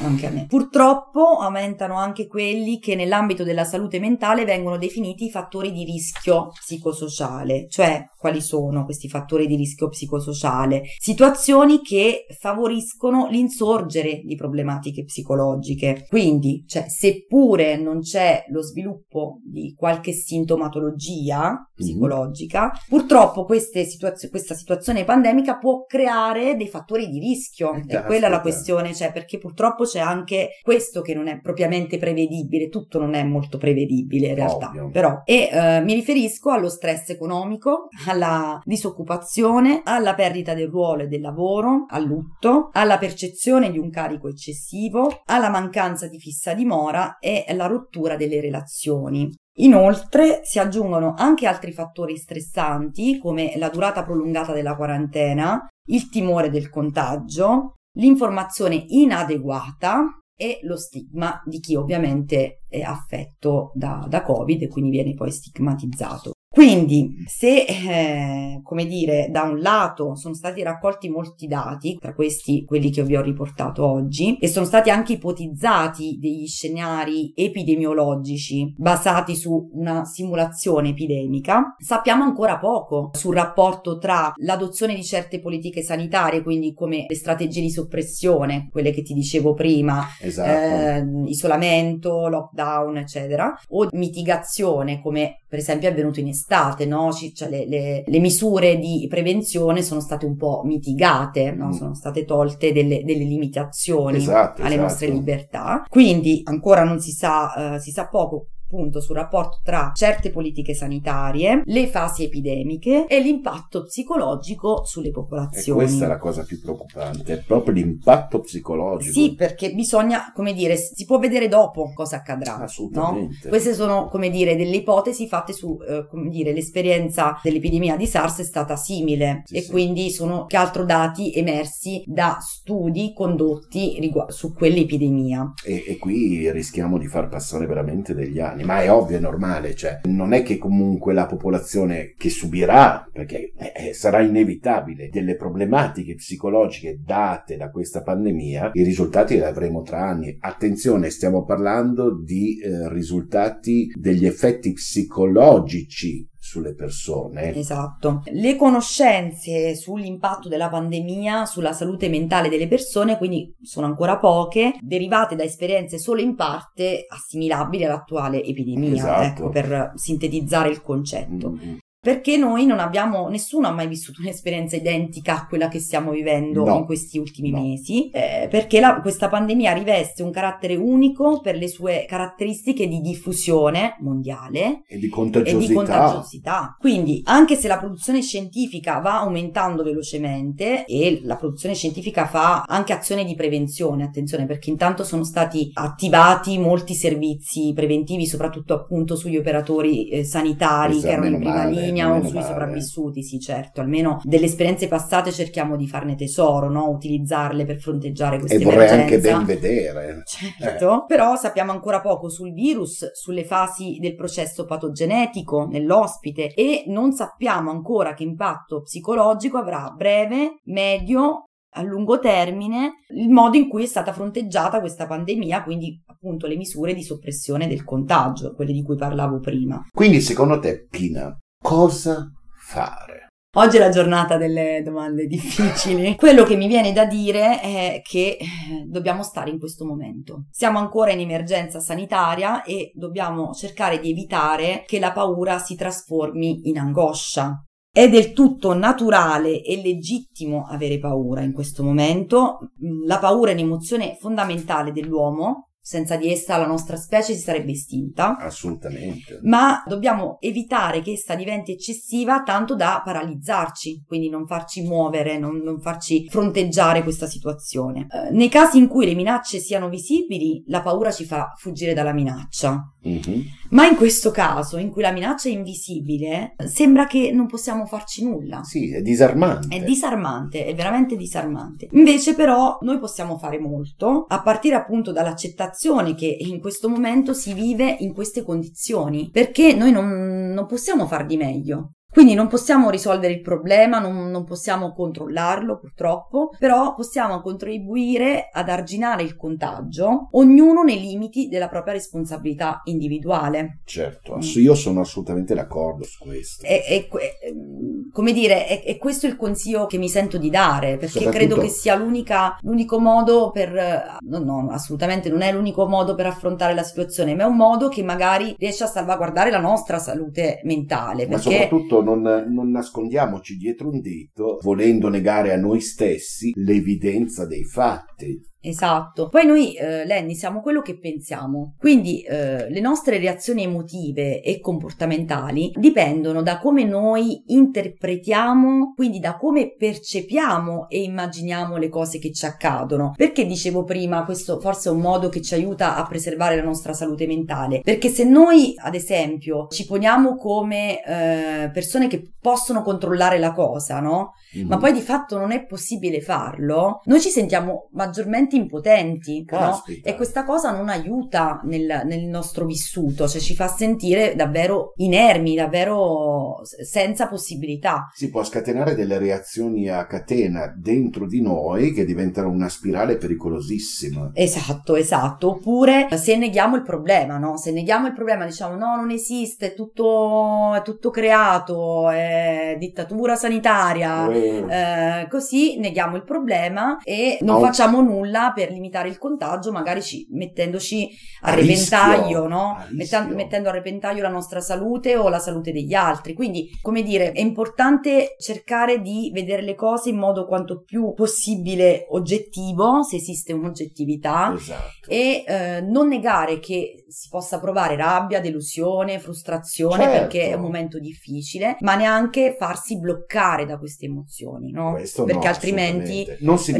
anche a me. Purtroppo aumentano anche quelli che nell'ambito della salute mentale vengono definiti fattori di rischio psicosociale, cioè quali sono questi fattori di rischio psicosociale? Situazioni che favoriscono l'insorgere di problematiche psicologiche. Quindi, cioè, seppure non c'è lo sviluppo di qualche sintomatologia psicologica, purtroppo queste situazio- questa situazione pandemica può creare dei fattori di rischio. Eh, E quella è la questione, cioè perché purtroppo c'è anche questo che non è propriamente prevedibile, tutto non è molto prevedibile in realtà, Ovvio. però. E eh, mi riferisco allo stress economico, alla disoccupazione, alla perdita del ruolo e del lavoro, al lutto, alla percezione di un carico eccessivo, alla mancanza di fissa dimora e alla rottura delle relazioni. Inoltre si aggiungono anche altri fattori stressanti come la durata prolungata della quarantena, il timore del contagio, l'informazione inadeguata e lo stigma di chi ovviamente è affetto da, da Covid e quindi viene poi stigmatizzato. Quindi, se, eh, come dire, da un lato sono stati raccolti molti dati, tra questi quelli che vi ho riportato oggi, e sono stati anche ipotizzati degli scenari epidemiologici basati su una simulazione epidemica, sappiamo ancora poco sul rapporto tra l'adozione di certe politiche sanitarie, quindi come le strategie di soppressione, quelle che ti dicevo prima, Esatto. eh, isolamento, lockdown, eccetera, o mitigazione, come per esempio è avvenuto in estate, no? Ci- cioè le, le- le misure di prevenzione sono state un po' mitigate, no? Mm. sono state tolte delle, delle limitazioni Esatto, alle esatto. nostre libertà. Quindi ancora non si sa, eh, si sa poco appunto sul rapporto tra certe politiche sanitarie, le fasi epidemiche e l'impatto psicologico sulle E popolazioni. questa è la cosa più preoccupante, è proprio l'impatto psicologico. Sì, perché bisogna, come dire, si può vedere dopo cosa accadrà. No? Assolutamente. Queste sono, come dire, delle ipotesi fatte su, eh, come dire, l'esperienza dell'epidemia di SARS è stata simile Sì, e sì. quindi sono che altro dati emersi da studi condotti rigu- su quell'epidemia. E, e qui rischiamo di far passare veramente degli anni, ma è ovvio, è normale, cioè non è che comunque la popolazione che subirà, perché eh, sarà inevitabile, delle problematiche psicologiche date da questa pandemia, i risultati li avremo tra anni. Attenzione, stiamo parlando di eh, risultati degli effetti psicologici sulle persone. Esatto. Le conoscenze sull'impatto della pandemia sulla salute mentale delle persone, quindi sono ancora poche, derivate da esperienze solo in parte assimilabili all'attuale epidemia, Esatto. ecco, per sintetizzare il concetto. Mm, Perché noi non abbiamo, nessuno ha mai vissuto un'esperienza identica a quella che stiamo vivendo No. in questi ultimi No. mesi, eh, perché la- questa pandemia riveste un carattere unico per le sue caratteristiche di diffusione mondiale E di e contagiosità. di contagiosità. Quindi, anche se la produzione scientifica va aumentando velocemente e la produzione scientifica fa anche azione di prevenzione, attenzione, perché intanto sono stati attivati molti servizi preventivi, soprattutto appunto sugli operatori eh, sanitari Esatto, che erano in prima linea o meno sui male. sopravvissuti, sì, certo, almeno delle esperienze passate cerchiamo di farne tesoro, no? Utilizzarle per fronteggiare questa E vorrei anche emergenza. ben vedere. Certo, però sappiamo ancora poco sul virus, sulle fasi del processo patogenetico nell'ospite e non sappiamo ancora che impatto psicologico avrà a breve, medio, a lungo termine il modo in cui è stata fronteggiata questa pandemia, quindi appunto le misure di soppressione del contagio, quelle di cui parlavo prima. Quindi secondo te, Pina, cosa fare? Oggi è la giornata delle domande difficili. Quello che mi viene da dire è che eh, dobbiamo stare in questo momento. Siamo ancora in emergenza sanitaria e dobbiamo cercare di evitare che la paura si trasformi in angoscia. È del tutto naturale e legittimo avere paura in questo momento. La paura è un'emozione fondamentale dell'uomo. Senza di essa la nostra specie si sarebbe estinta Assolutamente. ma dobbiamo evitare che essa diventi eccessiva tanto da paralizzarci, quindi non farci muovere, non, non farci fronteggiare questa situazione. Eh, nei casi in cui le minacce siano visibili, la paura ci fa fuggire dalla minaccia. Mhm. Ma in questo caso, in cui la minaccia è invisibile, sembra che non possiamo farci nulla. Sì, è disarmante. È disarmante, è veramente disarmante. Invece però noi possiamo fare molto, a partire appunto dall'accettazione che in questo momento si vive in queste condizioni, perché noi non, non possiamo far di meglio. Quindi non possiamo risolvere il problema, non, non possiamo controllarlo purtroppo, però possiamo contribuire ad arginare il contagio, ognuno nei limiti della propria responsabilità individuale. Certo, Mm. ass- io sono assolutamente d'accordo su questo. È, è que- ehm, come dire, è, è questo il consiglio che mi sento di dare, perché credo che sia l'unica, l'unico modo per, no, no, assolutamente non è l'unico modo per affrontare la situazione, ma è un modo che magari riesce a salvaguardare la nostra salute mentale, Ma perché soprattutto non, non nascondiamoci dietro un dito volendo negare a noi stessi l'evidenza dei fatti. Esatto. Poi noi, eh, Lenny, siamo quello che pensiamo. Quindi eh, le nostre reazioni emotive e comportamentali dipendono da come noi interpretiamo, quindi da come percepiamo e immaginiamo le cose che ci accadono. Perché dicevo prima, questo forse è un modo che ci aiuta a preservare la nostra salute mentale. Perché se noi, ad esempio, ci poniamo come eh, persone che possono controllare la cosa, no? Mhm. Ma poi di fatto non è possibile farlo, noi ci sentiamo maggiormente impotenti, no? E questa cosa non aiuta nel, nel nostro vissuto, cioè ci fa sentire davvero inermi, davvero senza possibilità. si può scatenare delle reazioni a catena dentro di noi che diventano una spirale pericolosissima. Esatto, esatto. Oppure se neghiamo il problema, no? Se neghiamo il problema, diciamo no, non esiste, è tutto, è tutto creato, è dittatura sanitaria. Eh, Eh, così neghiamo il problema e non un- facciamo nulla per limitare il contagio, magari ci- mettendoci a, A repentaglio, rischio, no? a Metta- mettendo a repentaglio la nostra salute o la salute degli altri. Quindi, come dire, è importante cercare di vedere le cose in modo quanto più possibile oggettivo, se esiste un'oggettività, esatto. e eh, non negare che si possa provare rabbia, delusione, frustrazione Certo. perché è un momento difficile, ma neanche farsi bloccare da queste emozioni, no? Questo no, perché altrimenti assolutamente. Non si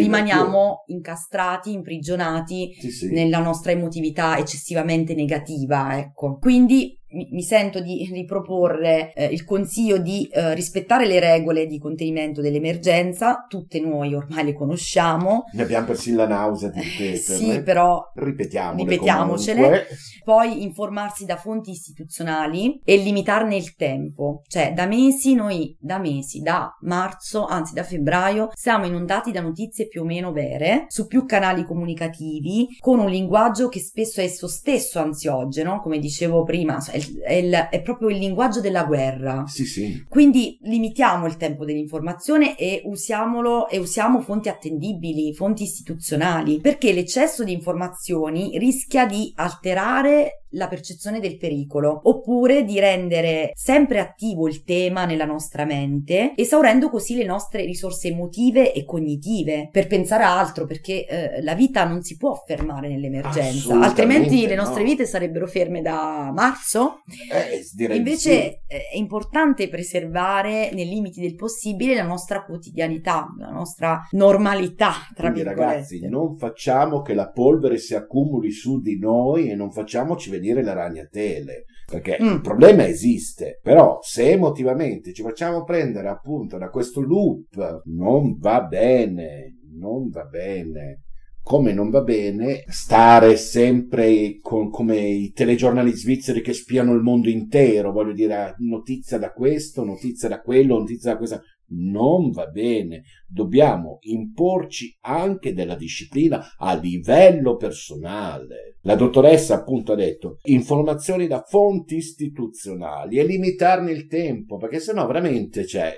incastrati, imprigionati. Sì, sì. nella nostra emotività eccessivamente negativa, ecco. Quindi mi, mi sento di riproporre eh, il consiglio di eh, rispettare le regole di contenimento dell'emergenza, tutte noi ormai le conosciamo, Ne abbiamo persino la nausea di ripeterle. sì, però Ripetiamole Ripetiamocele. comunque. poi informarsi da fonti istituzionali e limitarne il tempo. Cioè, da mesi noi, da mesi, da marzo, anzi da febbraio, siamo inondati da notizie più o meno vere, su più canali comunicativi, con un linguaggio che spesso è esso stesso ansiogeno, come dicevo prima, è, il- è il- è proprio il linguaggio della guerra. Sì, sì. Quindi limitiamo il tempo dell'informazione e usiamolo e usiamo fonti attendibili, fonti istituzionali, perché l'eccesso di informazioni rischia di alterare la percezione del pericolo, oppure di rendere sempre attivo il tema nella nostra mente, esaurendo così le nostre risorse emotive e cognitive per pensare a altro, perché eh, la vita non si può fermare nell'emergenza, altrimenti le no. nostre vite sarebbero ferme da marzo. Eh, Invece sì. eh, è importante preservare nei limiti del possibile la nostra quotidianità, la nostra normalità, tra Quindi virgolette. ragazzi, non facciamo che la polvere si accumuli su di noi e non facciamoci venire le ragnatele, perché Mm. il problema esiste, però se emotivamente ci facciamo prendere appunto da questo loop, non va bene, non va bene. Come non va bene stare sempre con- come i telegiornali svizzeri che spiano il mondo intero, voglio dire, notizia da questo, notizia da quello, notizia da questa. Non va bene, dobbiamo imporci anche della disciplina a livello personale. La dottoressa appunto ha detto informazioni da fonti istituzionali e limitarne il tempo, perché sennò veramente, cioè,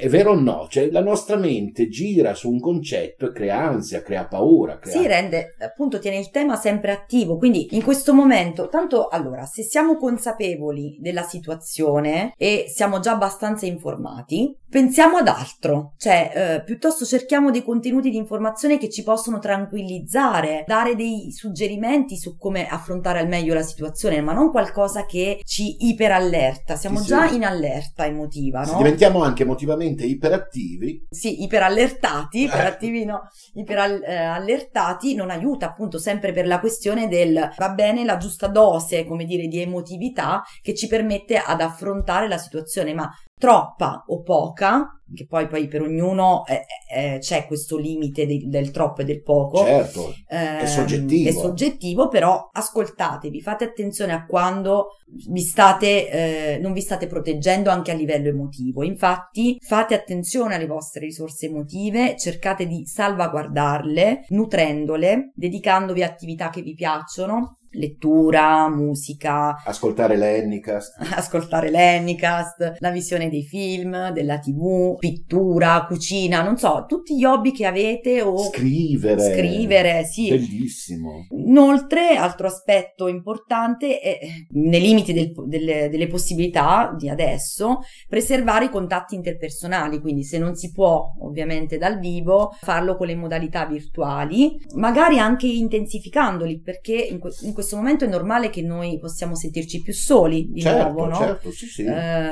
è, vero o no? Cioè, la nostra mente gira su un concetto e crea ansia, crea paura. Crea... Si rende, appunto, tiene il tema sempre attivo. Quindi in questo momento, tanto allora, se siamo consapevoli della situazione e siamo già abbastanza informati, pensiamo ad altro. Cioè, eh, piuttosto cerchiamo dei contenuti di informazione che ci possono tranquillizzare, dare dei suggerimenti su come affrontare al meglio la situazione, ma non qualcosa che ci iperallerta. Siamo Sì, sì. già in allerta emotiva, Se no? diventiamo anche emotivamente iperattivi, sì, iperallertati, Eh. iperattivi no, iperallertati non aiuta appunto sempre per la questione del va bene la giusta dose, come dire, di emotività che ci permette ad affrontare la situazione, ma troppa o poca, che poi, poi per ognuno eh, eh, c'è questo limite del, del troppo e del poco. certo, Ehm, soggettivo. È soggettivo, però ascoltatevi, fate attenzione a quando vi state, eh, non vi state proteggendo anche a livello emotivo. Infatti, fate attenzione alle vostre risorse emotive, cercate di salvaguardarle, nutrendole, dedicandovi a attività che vi piacciono. Lettura, musica, Ascoltare l'Ennicast. ascoltare l'Ennicast, la visione dei film, della tv, pittura, cucina, non so, tutti gli hobby che avete o Scrivere. scrivere, sì. Bellissimo. Inoltre, altro aspetto importante è, nei limiti del- delle, delle possibilità di adesso, preservare i contatti interpersonali, quindi se non si può ovviamente dal vivo, farlo con le modalità virtuali, magari anche intensificandoli, perché in, que- in questo momento è normale che noi possiamo sentirci più soli di certo, nuovo, no? certo, sì, sì. Eh,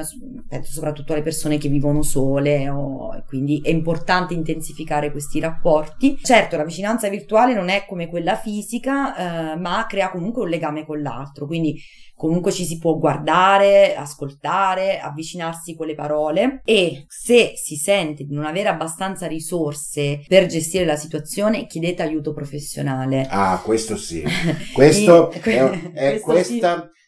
penso soprattutto alle persone che vivono sole, o- quindi è importante intensificare questi rapporti. Certo, la vicinanza virtuale non è come quella fisica, eh, ma crea comunque un legame con l'altro, quindi comunque ci si può guardare, ascoltare, avvicinarsi con le parole e se si sente di non avere abbastanza risorse per gestire la situazione, chiedete aiuto professionale. Ah, questo sì. Questo E- è, è- questo sì.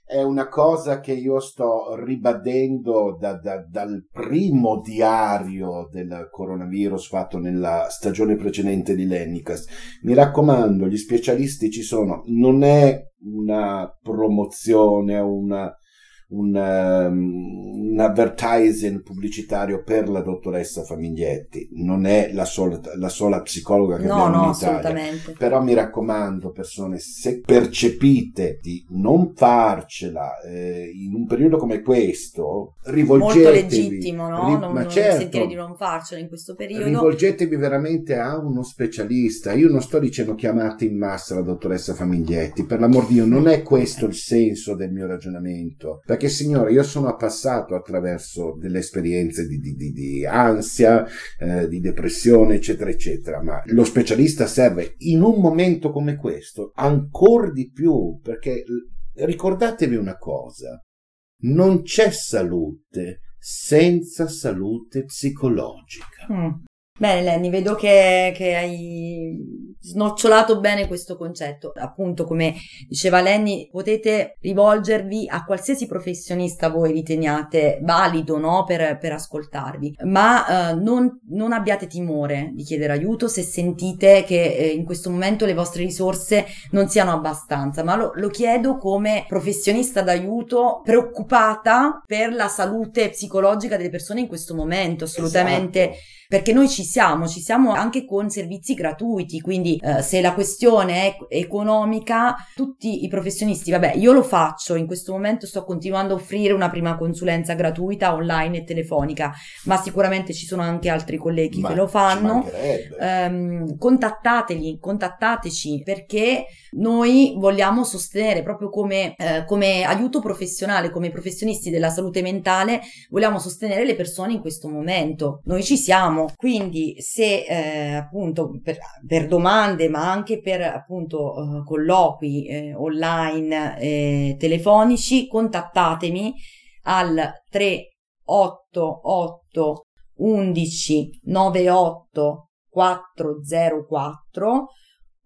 È una cosa che io sto ribadendo da- da- dal primo diario del coronavirus fatto nella stagione precedente di Lennicast. Mi raccomando, gli specialisti ci sono, non è una promozione, una, un, um, un advertising pubblicitario per la dottoressa Famiglietti, non è la sola, la sola psicologa che No, abbiamo no, in Italia. Però mi raccomando, persone, se percepite di non farcela eh, in un periodo come questo, rivolgetevi. Molto legittimo, no? ri- non, ma non certo, sentire di non farcela in questo periodo. rivolgetevi veramente a uno specialista. Io non sto dicendo chiamate in massa la dottoressa Famiglietti, per l'amor di Dio, non è questo il senso del mio ragionamento. Perché, signore, io sono passato attraverso delle esperienze di, di- di- di ansia, eh, di depressione, eccetera, eccetera. Ma lo specialista serve in un momento come questo ancora di più, perché ricordatevi una cosa: non c'è salute senza salute psicologica. Mm. Bene Lenny, vedo che, che hai snocciolato bene questo concetto. Appunto, come diceva Lenny, potete rivolgervi a qualsiasi professionista voi riteniate valido no? per, per ascoltarvi, ma eh, non, non abbiate timore di chiedere aiuto se sentite che eh, in questo momento le vostre risorse non siano abbastanza, ma lo, lo chiedo come professionista d'aiuto preoccupata per la salute psicologica delle persone in questo momento, assolutamente Esatto. perché noi ci siamo, ci siamo anche con servizi gratuiti, quindi eh, se la questione è economica, tutti i professionisti, vabbè, io lo faccio, in questo momento sto continuando a offrire una prima consulenza gratuita online e telefonica, ma sicuramente ci sono anche altri colleghi Ma che lo fanno. Ehm, contattateli, contattateci perché noi vogliamo sostenere proprio come, eh, come aiuto professionale, come professionisti della salute mentale, vogliamo sostenere le persone in questo momento. Noi ci siamo, quindi se eh, appunto per, per domande, ma anche per appunto eh, colloqui eh, online, eh, telefonici, contattatemi al 388 11 98 404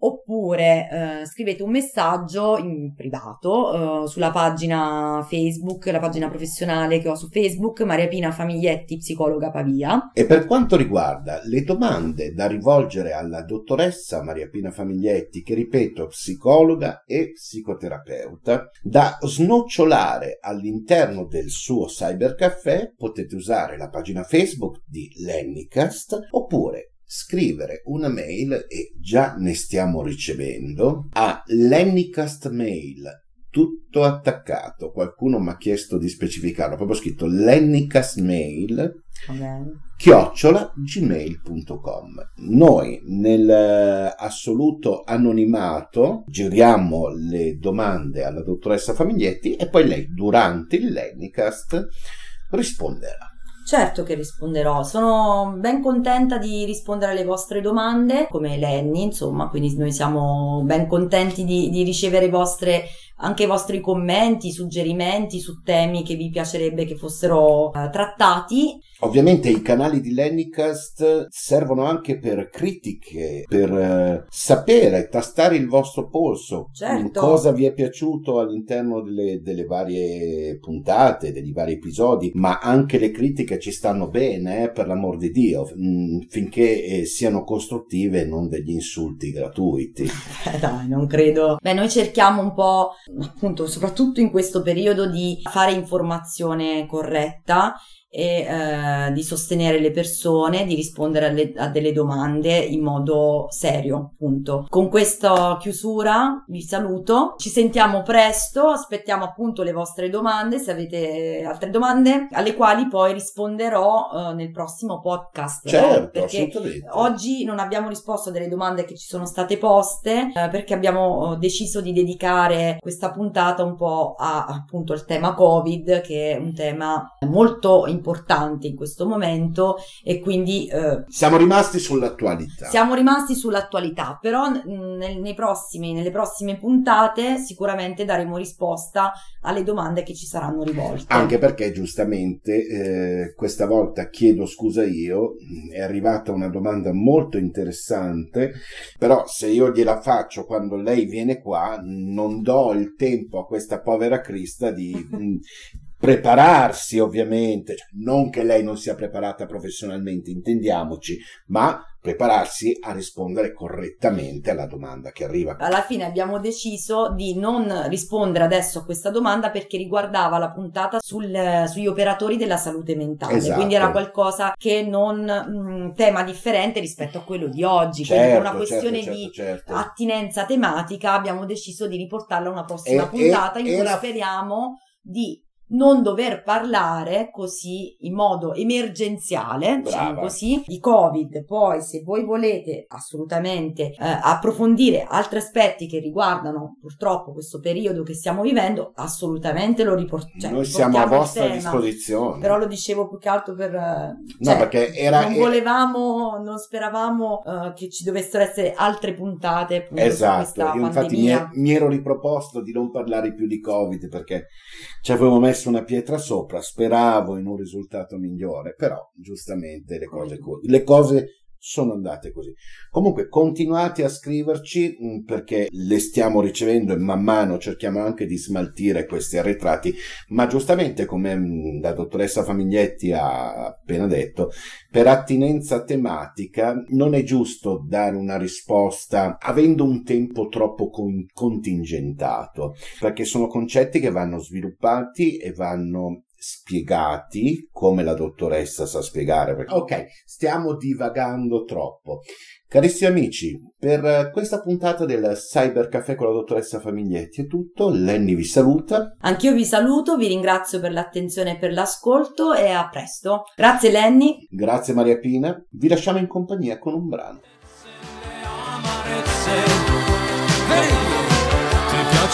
oppure eh, scrivete un messaggio in privato eh, sulla pagina Facebook, la pagina professionale che ho su Facebook, Maria Pina Famiglietti, psicologa Pavia. E per quanto riguarda le domande da rivolgere alla dottoressa Maria Pina Famiglietti, che ripeto, psicologa e psicoterapeuta, da snocciolare all'interno del suo cybercaffè, potete usare la pagina Facebook di Lennicast oppure scrivere una mail e già ne stiamo ricevendo a lennicastmail tutto attaccato. Qualcuno mi ha chiesto di specificarlo proprio scritto lennicastmail chiocciola gmail.com noi nel eh, assoluto anonimato giriamo le domande alla dottoressa Famiglietti e poi lei durante il Lennicast risponderà Certo che risponderò, sono ben contenta di rispondere alle vostre domande, come Lenny, insomma, quindi noi siamo ben contenti di, di ricevere vostre anche i vostri commenti, suggerimenti su temi che vi piacerebbe che fossero uh, trattati. Ovviamente i canali di Lennycast servono anche per critiche, per uh, sapere, tastare il vostro polso, certo. cosa vi è piaciuto all'interno delle, delle, varie puntate, degli vari episodi, ma anche le critiche ci stanno bene, eh, per l'amor di Dio, mh, finché eh, siano costruttive e non degli insulti gratuiti. Eh dai, non credo. Beh, noi cerchiamo un po', appunto, soprattutto in questo periodo, di fare informazione corretta e eh, di sostenere le persone, di rispondere alle, a delle domande in modo serio, appunto. Con questa chiusura vi saluto, ci sentiamo presto, aspettiamo appunto le vostre domande, se avete altre domande, alle quali poi risponderò uh, nel prossimo podcast. Certo, perché oggi non abbiamo risposto a delle domande che ci sono state poste, uh, perché abbiamo uh, deciso di dedicare questa puntata un po' a appunto il tema Covid, che è un tema molto importante importante in questo momento e quindi... Eh, siamo rimasti sull'attualità. Siamo rimasti sull'attualità, però nel, nei prossimi, nelle prossime puntate sicuramente daremo risposta alle domande che ci saranno rivolte. Anche perché giustamente eh, questa volta chiedo scusa io, è arrivata una domanda molto interessante, però se io gliela faccio quando lei viene qua non do il tempo a questa povera Crista di prepararsi ovviamente, cioè, non che lei non sia preparata professionalmente, intendiamoci, ma prepararsi a rispondere correttamente alla domanda che arriva. Alla fine abbiamo deciso di non rispondere adesso a questa domanda perché riguardava la puntata sul, sugli operatori della salute mentale, esatto. quindi era qualcosa che non un mm, tema differente rispetto a quello di oggi, certo, quindi per una questione certo, di certo, attinenza tematica abbiamo deciso di riportarla a una prossima e, puntata e, in cui era... speriamo di non dover parlare così in modo emergenziale, diciamo così, di Covid. Poi, se voi volete assolutamente eh, approfondire altri aspetti che riguardano purtroppo questo periodo che stiamo vivendo, assolutamente lo riportiamo. Cioè, Noi siamo a vostra tema, disposizione. Però lo dicevo più che altro per... Cioè, no, perché era... Non volevamo, non speravamo uh, che ci dovessero essere altre puntate. Appunto, esatto, io infatti mi, mi ero riproposto di non parlare più di Covid perché ci avevo messo messo una pietra sopra, speravo in un risultato migliore, però giustamente le cose, le cose sono andate così. Comunque continuate a scriverci mm, perché le stiamo ricevendo e man mano cerchiamo anche di smaltire questi arretrati, ma giustamente come mm, la dottoressa Famiglietti ha appena detto, per attinenza tematica non è giusto dare una risposta avendo un tempo troppo con- contingentato, perché sono concetti che vanno sviluppati e vanno spiegati come la dottoressa sa spiegare. Ok, stiamo divagando troppo. Carissimi amici, per questa puntata del Cyber Caffè con la dottoressa Famiglietti è tutto. Lenny vi saluta. Anch'io vi saluto, vi ringrazio per l'attenzione e per l'ascolto e a presto. Grazie Lenny. Grazie Maria Pina. Vi lasciamo in compagnia con un brano.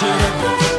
Hey,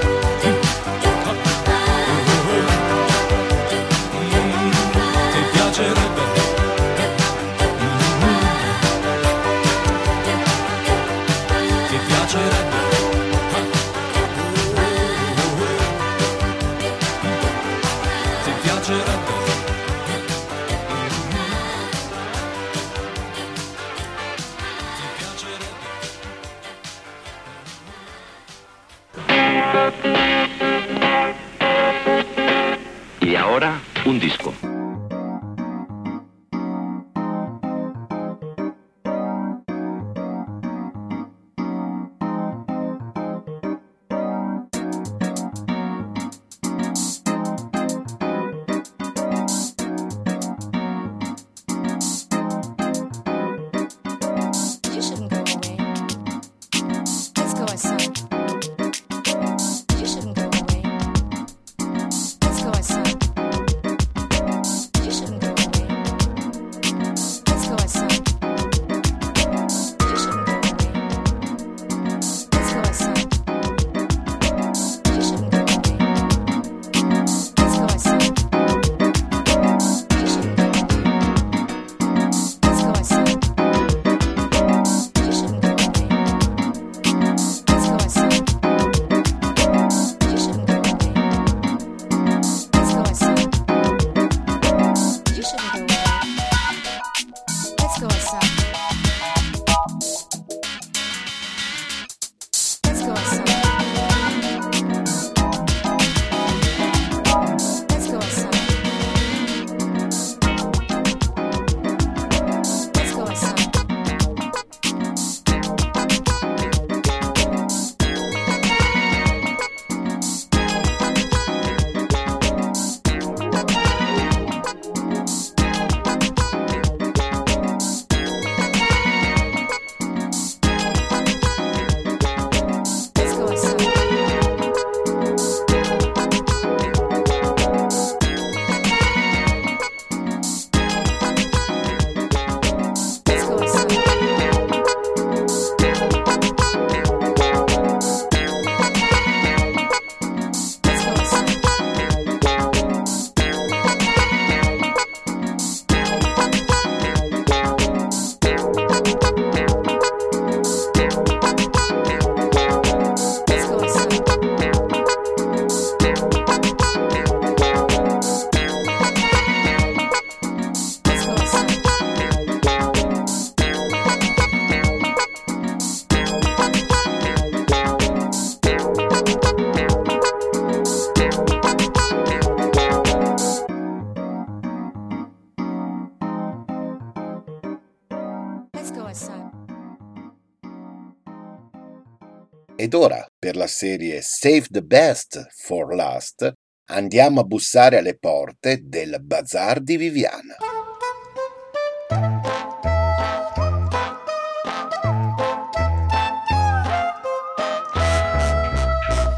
per la serie Save the Best for Last, andiamo a bussare alle porte del Bazar di Viviana.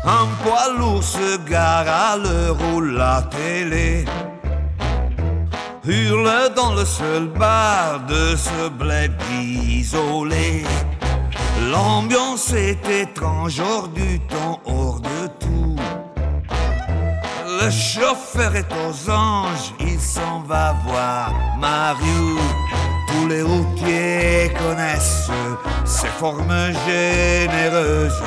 Un poids lourd se gare à l'heure où la télé hurle dans le seul bar de ce bled isolé. L'ambiance est étrange, hors du temps, hors de tout. Le chauffeur est aux anges, il s'en va voir Mario. Tous les routiers connaissent ses formes généreuses,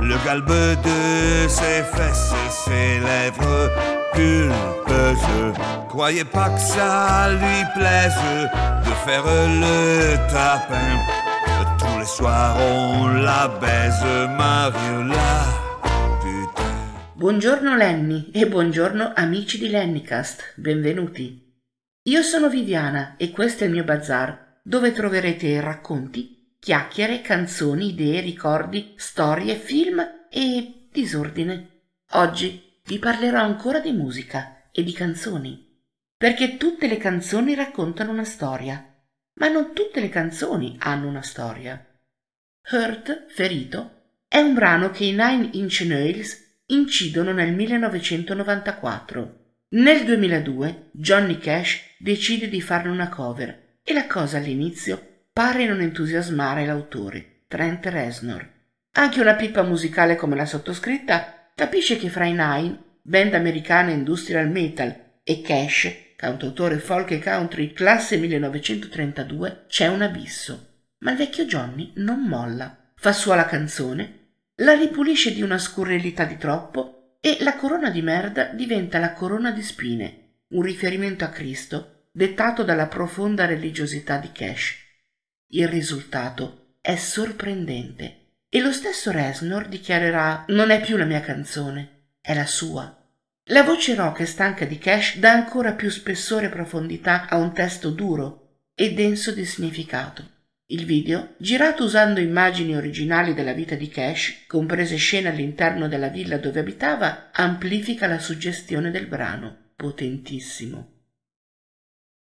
le galbe de ses fesses ses lèvres pulpeuses. Croyez pas que ça lui plaise de faire le tapin. Les soirs on la baise, Mariola. Buongiorno Lenny e buongiorno amici di Lennycast, benvenuti. Io sono Viviana e questo è il mio bazar, dove troverete racconti, chiacchiere, canzoni, idee, ricordi, storie, film e disordine. Oggi vi parlerò ancora di musica e di canzoni, perché tutte le canzoni raccontano una storia, ma non tutte le canzoni hanno una storia. Hurt, ferito, è un brano che i Nine Inch Nails incidono nel 1994. Nel 2002 Johnny Cash decide di farne una cover e la cosa all'inizio pare non entusiasmare l'autore, Trent Reznor. Anche una pippa musicale come la sottoscritta capisce che fra i Nine, band americana industrial metal, e Cash, cantautore folk e country classe 1932, c'è un abisso. Ma il vecchio Johnny non molla, fa sua la canzone, la ripulisce di una scurrilità di troppo e la corona di merda diventa la corona di spine, un riferimento a Cristo dettato dalla profonda religiosità di Cash. Il risultato è sorprendente e lo stesso Reznor dichiarerà non è più la mia canzone, è la sua. La voce rock e stanca di Cash dà ancora più spessore e profondità a un testo duro e denso di significato. Il video, girato usando immagini originali della vita di Cash, comprese scene all'interno della villa dove abitava, amplifica la suggestione del brano, potentissimo.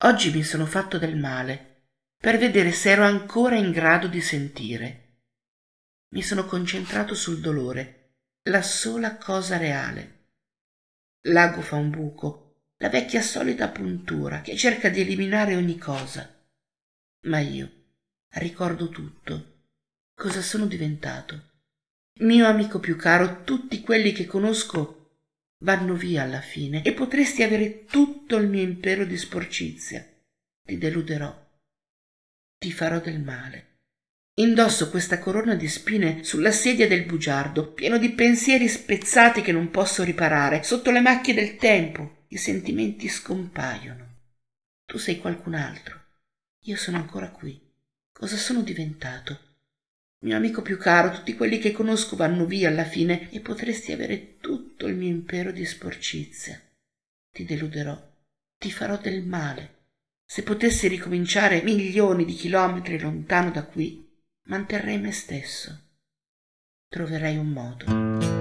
Oggi mi sono fatto del male per vedere se ero ancora in grado di sentire. Mi sono concentrato sul dolore, la sola cosa reale. L'ago fa un buco, la vecchia solita puntura che cerca di eliminare ogni cosa. Ma io ricordo tutto. Cosa sono diventato? Mio amico più caro, tutti quelli che conosco vanno via alla fine e potresti avere tutto il mio impero di sporcizia. Ti deluderò. Ti farò del male. Indosso questa corona di spine sulla sedia del bugiardo, pieno di pensieri spezzati che non posso riparare. Sotto le macchie del tempo i sentimenti scompaiono. Tu sei qualcun altro. Io sono ancora qui. Cosa sono diventato? Mio amico più caro, tutti quelli che conosco vanno via alla fine e potresti avere tutto il mio impero di sporcizia. Ti deluderò, ti farò del male. Se potessi ricominciare milioni di chilometri lontano da qui, manterrei me stesso. Troverei un modo.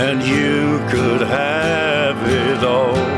And you could have it all.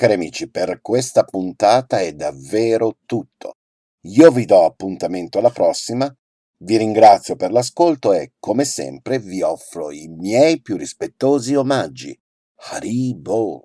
cari amici, per questa puntata è davvero tutto. Io vi do appuntamento alla prossima, vi ringrazio per l'ascolto e come sempre vi offro i miei più rispettosi omaggi. Haribo!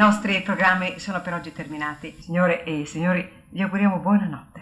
nostri programmi sono per oggi terminati. Signore e signori, vi auguriamo buonanotte.